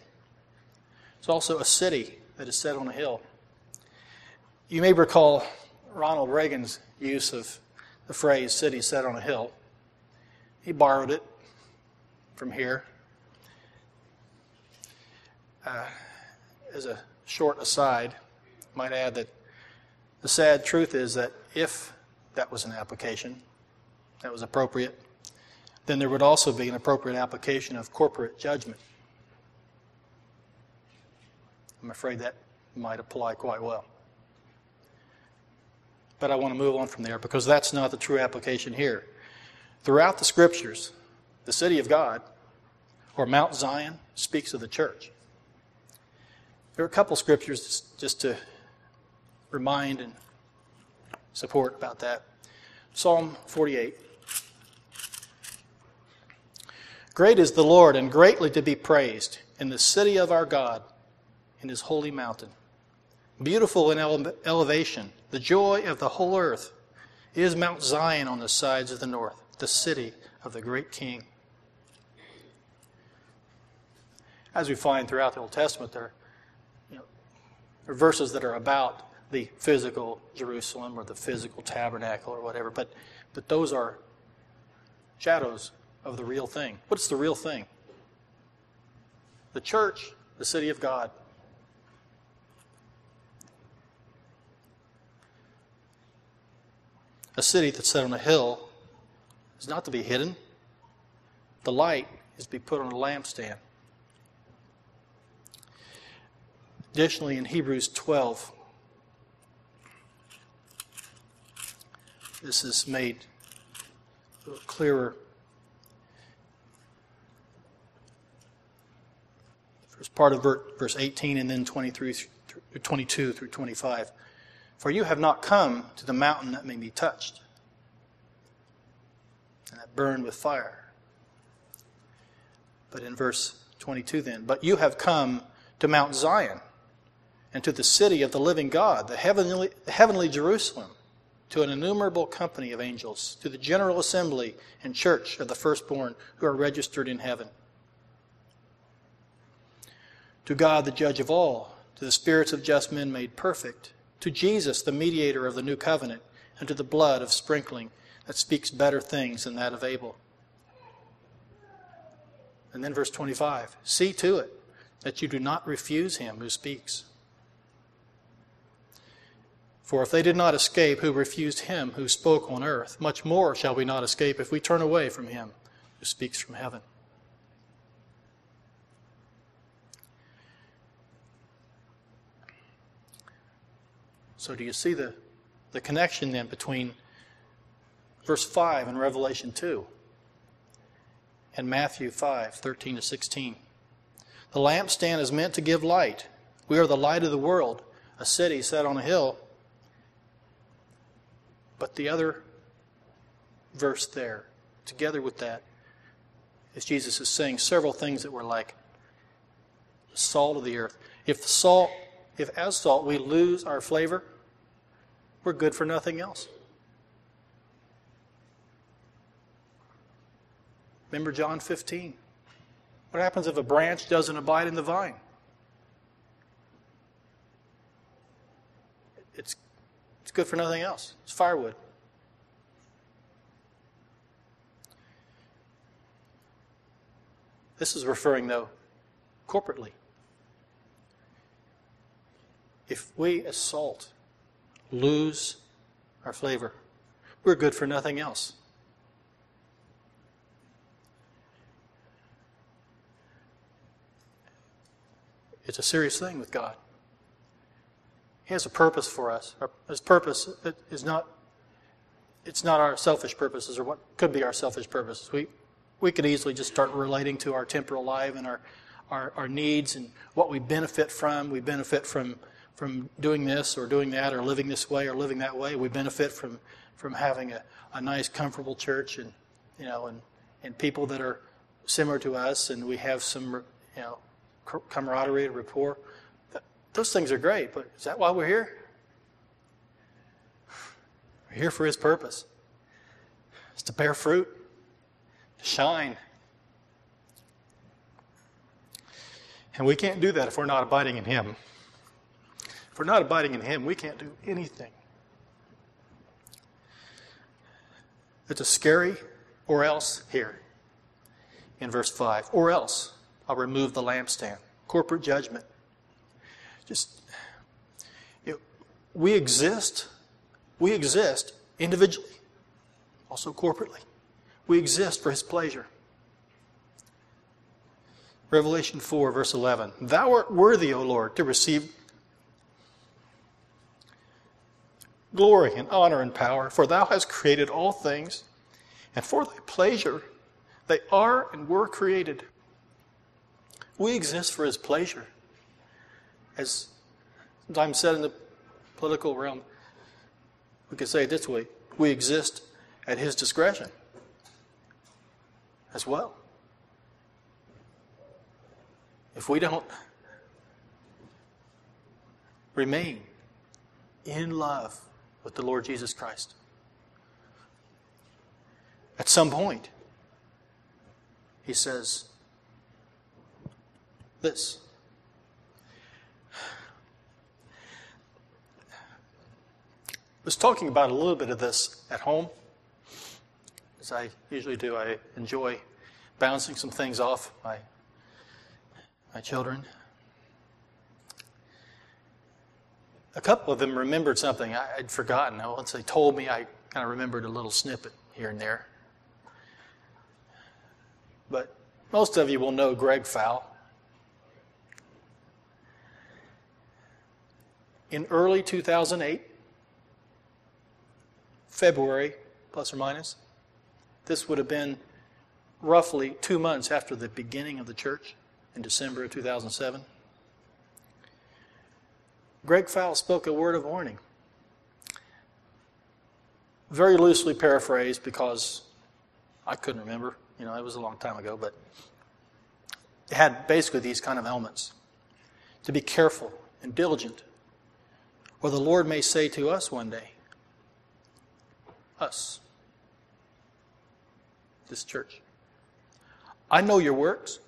It's also a city that is set on a hill. You may recall Ronald Reagan's use of the phrase city set on a hill. He borrowed it from here. Uh, as a short aside, I might add that the sad truth is that if that was an application that was appropriate, then there would also be an appropriate application of corporate judgment. I'm afraid that might apply quite well. But I want to move on from there because that's not the true application here. Throughout the scriptures, the city of God, or Mount Zion, speaks of the church. There are a couple scriptures just to remind and support about that. Psalm 48. Great is the Lord and greatly to be praised in the city of our God, in his holy mountain. Beautiful in ele- elevation, the joy of the whole earth is Mount Zion on the sides of the north, the city of the great king. As we find throughout the Old Testament, there, you know, there are verses that are about the physical Jerusalem or the physical tabernacle or whatever, but, but those are shadows of the real thing. What's the real thing? The church, the city of God. A city that's set on a hill is not to be hidden. The light is to be put on a lampstand. Additionally, in Hebrews 12, this is made clearer. First part of verse 18 and then 23 through 22 through 25. For you have not come to the mountain that may be touched and that burned with fire. But in verse 22 then, but you have come to Mount Zion and to the city of the living God, the heavenly, the heavenly Jerusalem, to an innumerable company of angels, to the general assembly and church of the firstborn who are registered in heaven to God, the judge of all, to the spirits of just men made perfect, to Jesus, the mediator of the new covenant, and to the blood of sprinkling that speaks better things than that of Abel. And then verse 25 See to it that you do not refuse him who speaks. For if they did not escape who refused him who spoke on earth, much more shall we not escape if we turn away from him who speaks from heaven. So, do you see the, the connection then between verse 5 in Revelation 2 and Matthew 5 13 to 16? The lampstand is meant to give light. We are the light of the world, a city set on a hill but the other verse there, together with that, is Jesus is saying several things that were like the salt of the earth. If the salt, if as salt we lose our flavor, we're good for nothing else. Remember John 15. What happens if a branch doesn't abide in the vine? It's it's good for nothing else. It's firewood. This is referring, though, corporately. If we, as salt, lose our flavor, we're good for nothing else. It's a serious thing with God. He has a purpose for us. His purpose is not it's not our selfish purposes or what could be our selfish purposes. We we could easily just start relating to our temporal life and our, our, our needs and what we benefit from. We benefit from from doing this or doing that or living this way or living that way. We benefit from from having a, a nice, comfortable church and you know and, and people that are similar to us and we have some you know camaraderie and rapport. Those things are great, but is that why we're here? We're here for His purpose. It's to bear fruit, to shine. And we can't do that if we're not abiding in Him. We're not abiding in Him, we can't do anything. It's a scary or else here in verse 5. Or else I'll remove the lampstand. Corporate judgment. Just, we exist, we exist individually, also corporately. We exist for His pleasure. Revelation 4, verse 11. Thou art worthy, O Lord, to receive glory and honor and power, for thou hast created all things, and for thy pleasure they are and were created. We exist for his pleasure as sometimes said in the political realm, we could say it this way we exist at his discretion as well. If we don't remain in love with the Lord Jesus Christ, at some point, he says this I was talking about a little bit of this at home. As I usually do, I enjoy bouncing some things off my, my children. A couple of them remembered something I, would forgotten. Once they told me, I kind of remembered a little snippet here and there. But most of you will know Greg Fowl. In early 2008, February, plus or minus. This would have been roughly two months after the beginning of the church in December of 2007. Greg Fowl spoke a word of warning. Very loosely paraphrased because I couldn't remember. You know, it was a long time ago, but it had basically these kind of elements to be careful and diligent, or the Lord may say to us one day, us, this church. I know your works.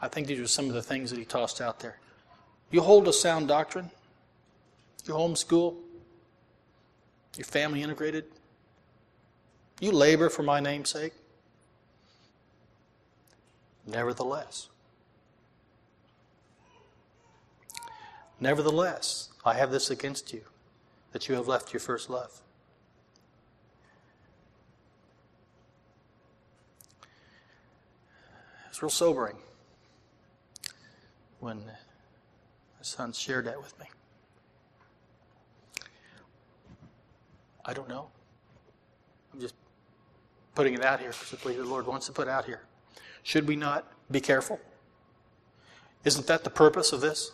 I think these are some of the things that he tossed out there. You hold a sound doctrine, you homeschool, your family integrated, You labor for my name's sake. Nevertheless, nevertheless, I have this against you, that you have left your first love. It's real sobering when son shared that with me. I don't know. I'm just putting it out here simply the Lord wants to put out here. Should we not be careful? Isn't that the purpose of this?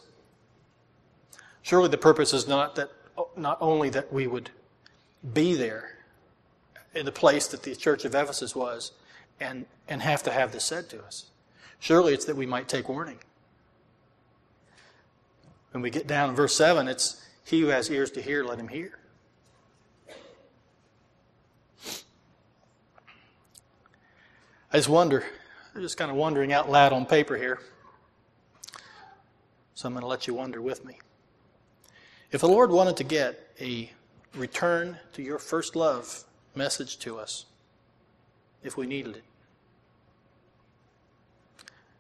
Surely the purpose is not that not only that we would be there in the place that the church of Ephesus was and, and have to have this said to us. Surely it's that we might take warning. When we get down in verse 7, it's he who has ears to hear, let him hear. I just wonder, I'm just kind of wondering out loud on paper here. So I'm going to let you wonder with me. If the Lord wanted to get a return to your first love message to us, if we needed it,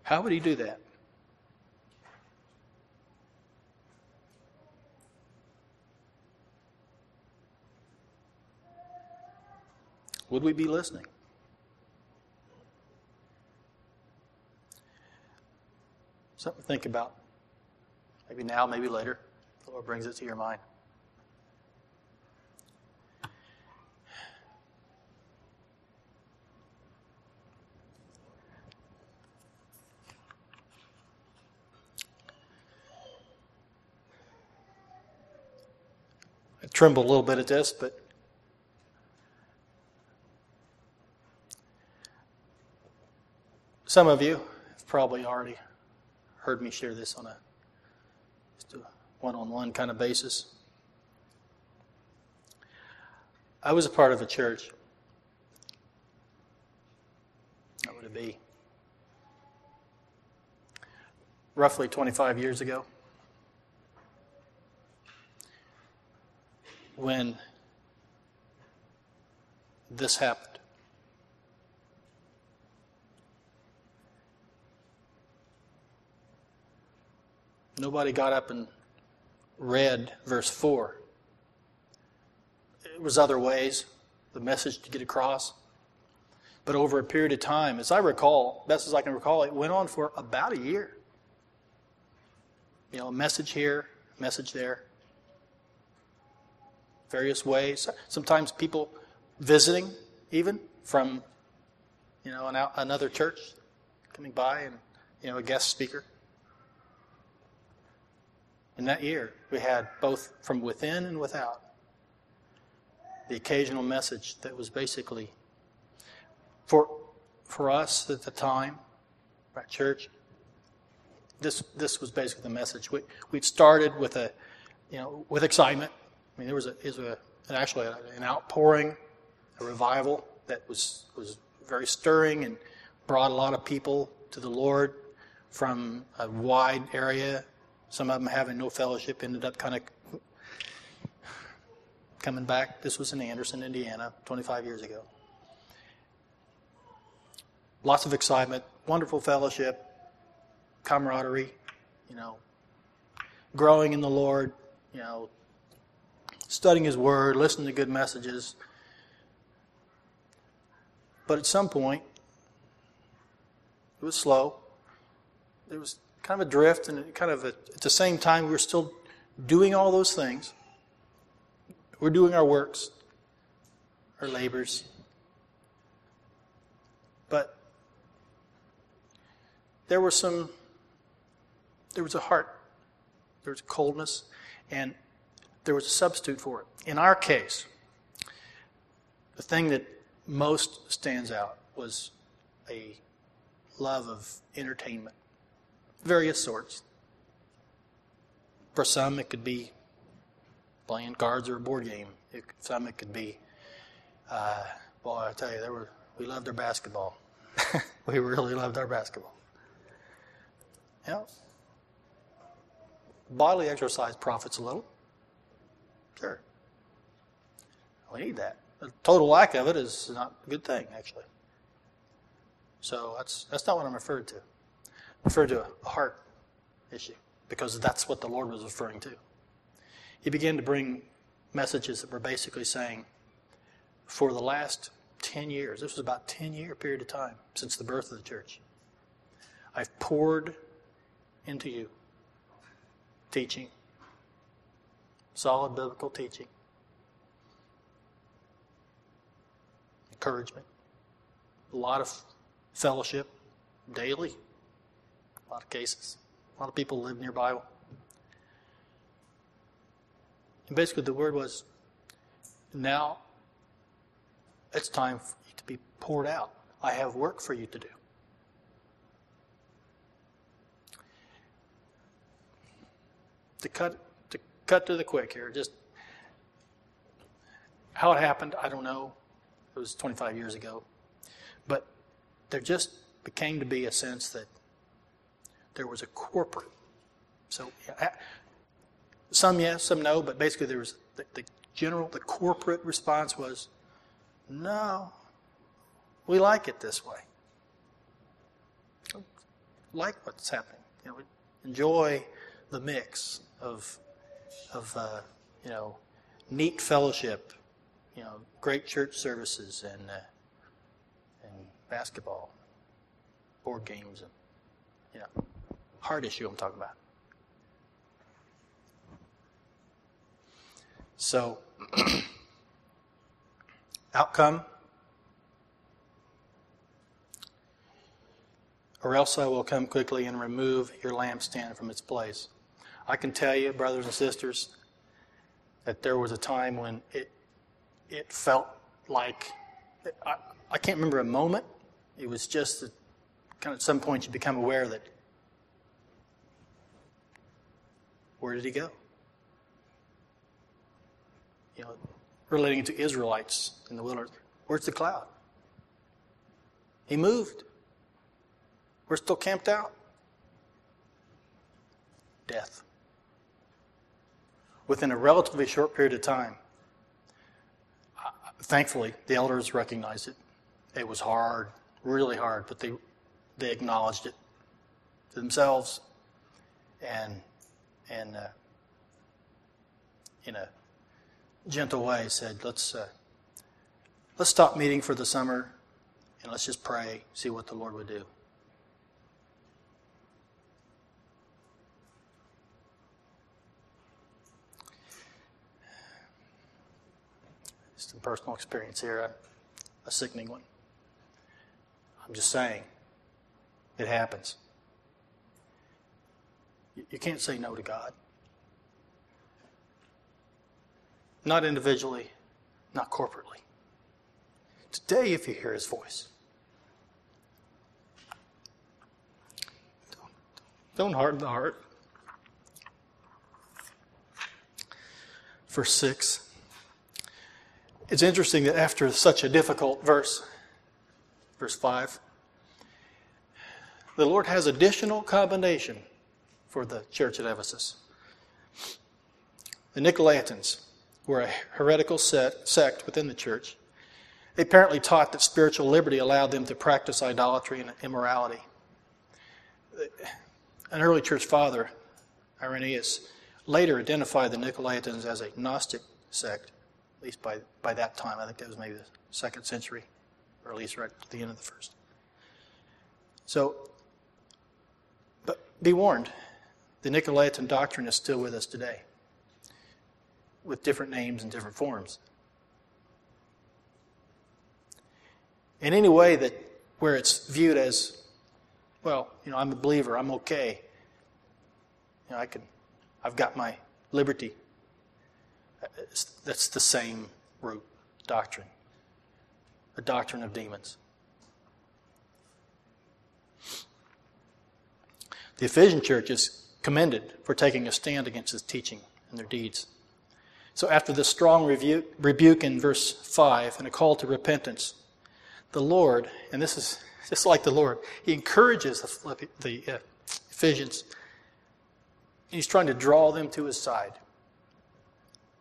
how would he do that? Would we be listening? Something to think about. Maybe now, maybe later. The Lord brings it to your mind. I tremble a little bit at this, but some of you have probably already heard me share this on a just a one-on-one kind of basis. I was a part of a church. How would it be? Roughly 25 years ago. when this happened. Nobody got up and read verse 4. It was other ways, the message to get across. But over a period of time, as I recall, best as I can recall, it went on for about a year. You know, a message here, a message there various ways. Sometimes people visiting, even from you know an another church, coming by and you know a guest speaker. In that year, we had both from within and without the occasional message that was basically for for us at the time, at church. This this was basically the message. We we'd started with a you know with excitement I mean, there was, a, was a, an actually an outpouring, a revival that was, was very stirring and brought a lot of people to the Lord from a wide area. Some of them having no fellowship ended up kind of coming back. This was in Anderson, Indiana, 25 years ago. Lots of excitement, wonderful fellowship, camaraderie, you know, growing in the Lord, you know, studying His Word, listening to good messages. But at some point, it was slow. There was kind of adrift, and kind of at the same time, we were still doing all those things. We're doing our works, our labors. But there was some, there was a heart, there was a coldness, and there was a substitute for it. In our case, the thing that most stands out was a love of entertainment, various sorts. For some, it could be playing cards or a board game. It, some, it could be, uh, well, I tell you, there were we loved our basketball. we really loved our basketball. Yeah. Bodily exercise profits a little. Sure. We need that. A total lack of it is not a good thing, actually. So that's, that's not what I'm referred to. I'm referring to a heart issue because that's what the Lord was referring to. He began to bring messages that were basically saying, for the last 10 years, this was about 10 year period of time since the birth of the church, I've poured into you teaching, solid biblical teaching, encouragement, a lot of fellowship daily, a lot of cases, a lot of people live nearby. And basically, the word was now it's time for you to be poured out. I have work for you to do. To cut to cut to the quick here, just how it happened, I don't know. It was 25 years ago. But there just became to be a sense that there was a corporate. So some yes, some no, but basically there was the, the general, the corporate response was, no, we like it this way. Like what's happening. You know, enjoy the mix of, of uh, you know, neat fellowship, you know, great church services and, uh, and basketball, board games, and, you know, heart issue I'm talking about. So, outcome or else I will come quickly and remove your lampstand from its place. I can tell you, brothers and sisters, that there was a time when it it felt like I, I can't remember a moment. It was just that kind of at some point you become aware that where did he go? You know, relating to Israelites in the wilderness. Where's the cloud? He moved. We're still camped out. Death. Within a relatively short period of time, thankfully, the elders recognized it. It was hard, really hard, but they, they acknowledged it to themselves and, and uh, in a gentle way said, let's, uh, let's stop meeting for the summer and let's just pray, see what the Lord would do. Just a personal experience here, a, a sickening one. I'm just saying, it happens. You, can't say no to God. Not individually, not corporately. Today, if you hear his voice, don't harden the heart. Verse 6. It's interesting that after such a difficult verse, verse 5, the Lord has additional combination for the church at Ephesus. The Nicolaitans were a heretical sect within the church. They apparently taught that spiritual liberty allowed them to practice idolatry and immorality. An early church father, Irenaeus, later identified the Nicolaitans as a Gnostic sect, at least by, by that time. I think that was maybe the second century, or at least right at the end of the first. So, but be warned, the Nicolaitan doctrine is still with us today with different names and different forms. In any way that where it's viewed as, well, you know, I'm a believer, I'm okay. You know, I can, I've got my liberty. That's the same root doctrine, a doctrine of demons. The Ephesian church is commended for taking a stand against his teaching and their deeds. So, after this strong rebuke, in verse 5 and a call to repentance, the Lord, and this is just like the Lord, he encourages the, the uh, Ephesians. He's trying to draw them to his side.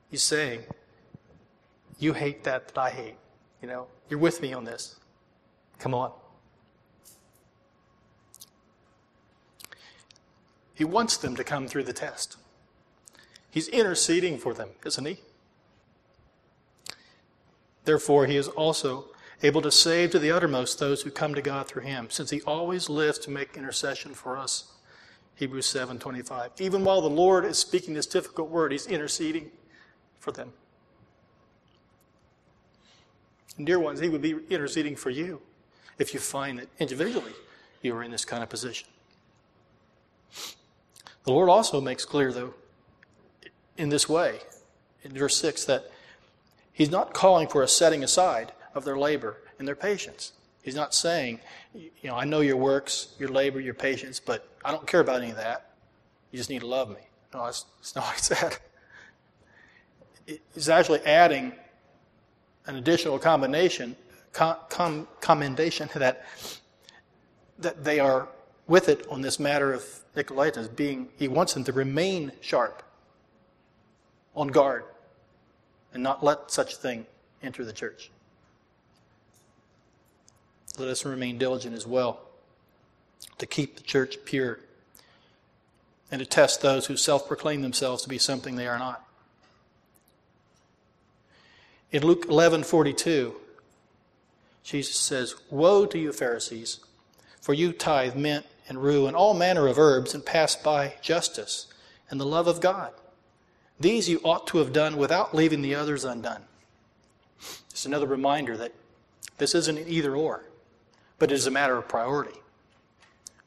He's saying, You hate that that I hate. You know, you're with me on this. Come on. He wants them to come through the test. He's interceding for them, isn't he? Therefore, he is also able to save to the uttermost those who come to God through him, since he always lives to make intercession for us. Hebrews 7:25. Even while the Lord is speaking this difficult word, he's interceding for them. And dear ones, he would be interceding for you if you find that individually you are in this kind of position. The Lord also makes clear, though, in this way, in verse 6, that He's not calling for a setting aside of their labor and their patience. He's not saying, you know, I know your works, your labor, your patience, but I don't care about any of that. You just need to love me. No, that's not he said. He's actually adding an additional combination, com, com, commendation that that they are with it on this matter of Nicolaitans being. He wants them to remain sharp, on guard, and not let such a thing enter the church. Let us remain diligent as well to keep the church pure and to test those who self proclaim themselves to be something they are not. In Luke 11:42, Jesus says, "Woe to you Pharisees, for you tithe mint and rue and all manner of herbs and pass by justice and the love of God. These you ought to have done without leaving the others undone." It's another reminder that this isn't an either or, but it is a matter of priority.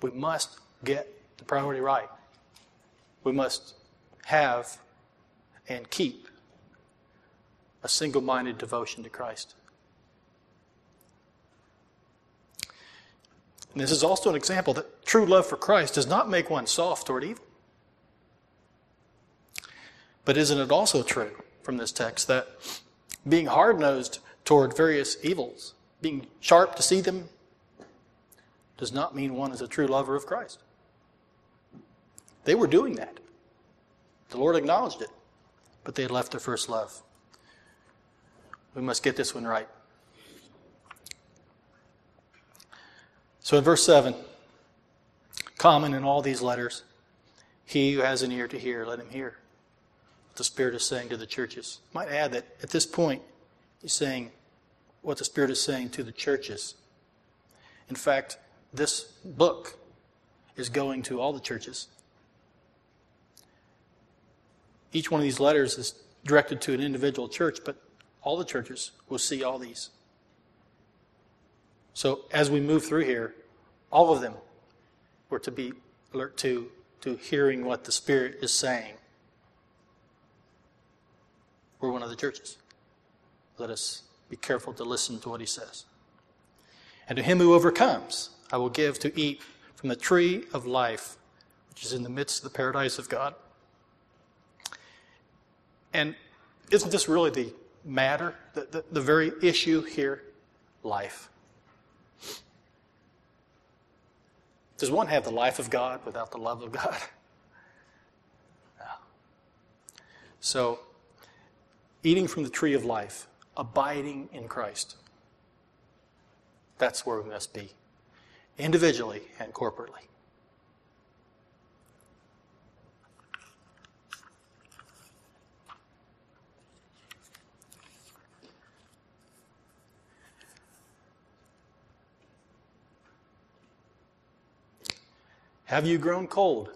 We must get the priority right. We must have and keep a single minded devotion to Christ. And this is also an example that true love for Christ does not make one soft toward evil. But isn't it also true from this text that being hard nosed toward various evils, being sharp to see them, does not mean one is a true lover of Christ? They were doing that. The Lord acknowledged it, but they had left their first love. We must get this one right. So in verse 7, common in all these letters, he who has an ear to hear, let him hear what the Spirit is saying to the churches. I might add that at this point, he's saying what the Spirit is saying to the churches. In fact, this book is going to all the churches. Each one of these letters is directed to an individual church, but all the churches will see all these. So as we move through here, all of them were to be alert to, to hearing what the Spirit is saying. We're one of the churches. Let us be careful to listen to what he says. And to him who overcomes, I will give to eat from the tree of life, which is in the midst of the paradise of God. And isn't this really the matter, the, the, the very issue here, life. Does one have the life of God without the love of God? No. So, eating from the tree of life, abiding in Christ, that's where we must be, individually and corporately. Have you grown cold?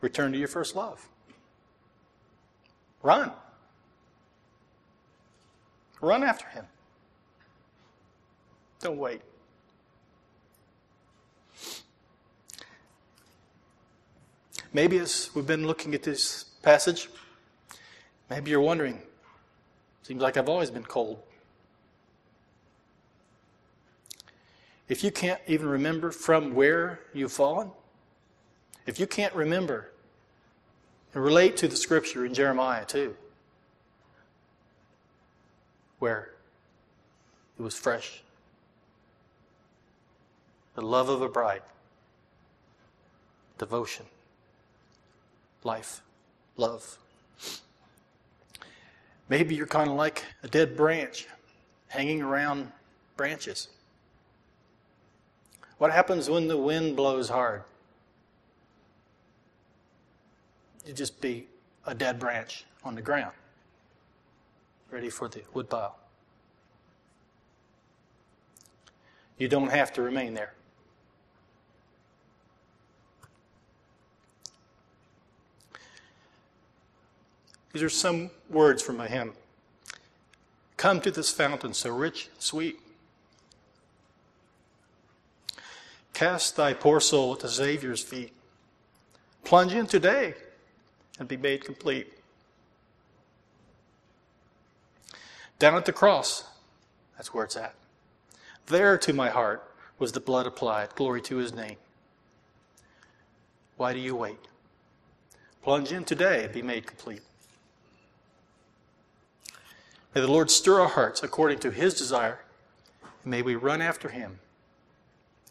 Return to your first love. Run. Run after him. Don't wait. Maybe as we've been looking at this passage, maybe you're wondering, seems like I've always been cold. If you can't even remember from where you've fallen, if you can't remember and relate to the scripture in Jeremiah 2, where it was fresh, the love of a bride, devotion, life, love. Maybe you're kind of like a dead branch hanging around branches. What happens when the wind blows hard? You just be a dead branch on the ground, ready for the woodpile. You don't have to remain there. These are some words from a hymn. Come to this fountain so rich, and sweet. Cast thy poor soul at the Savior's feet. Plunge in today and be made complete. Down at the cross, that's where it's at. There to my heart was the blood applied. Glory to his name. Why do you wait? Plunge in today and be made complete. May the Lord stir our hearts according to his desire. And may we run after him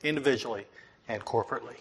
individually and corporately.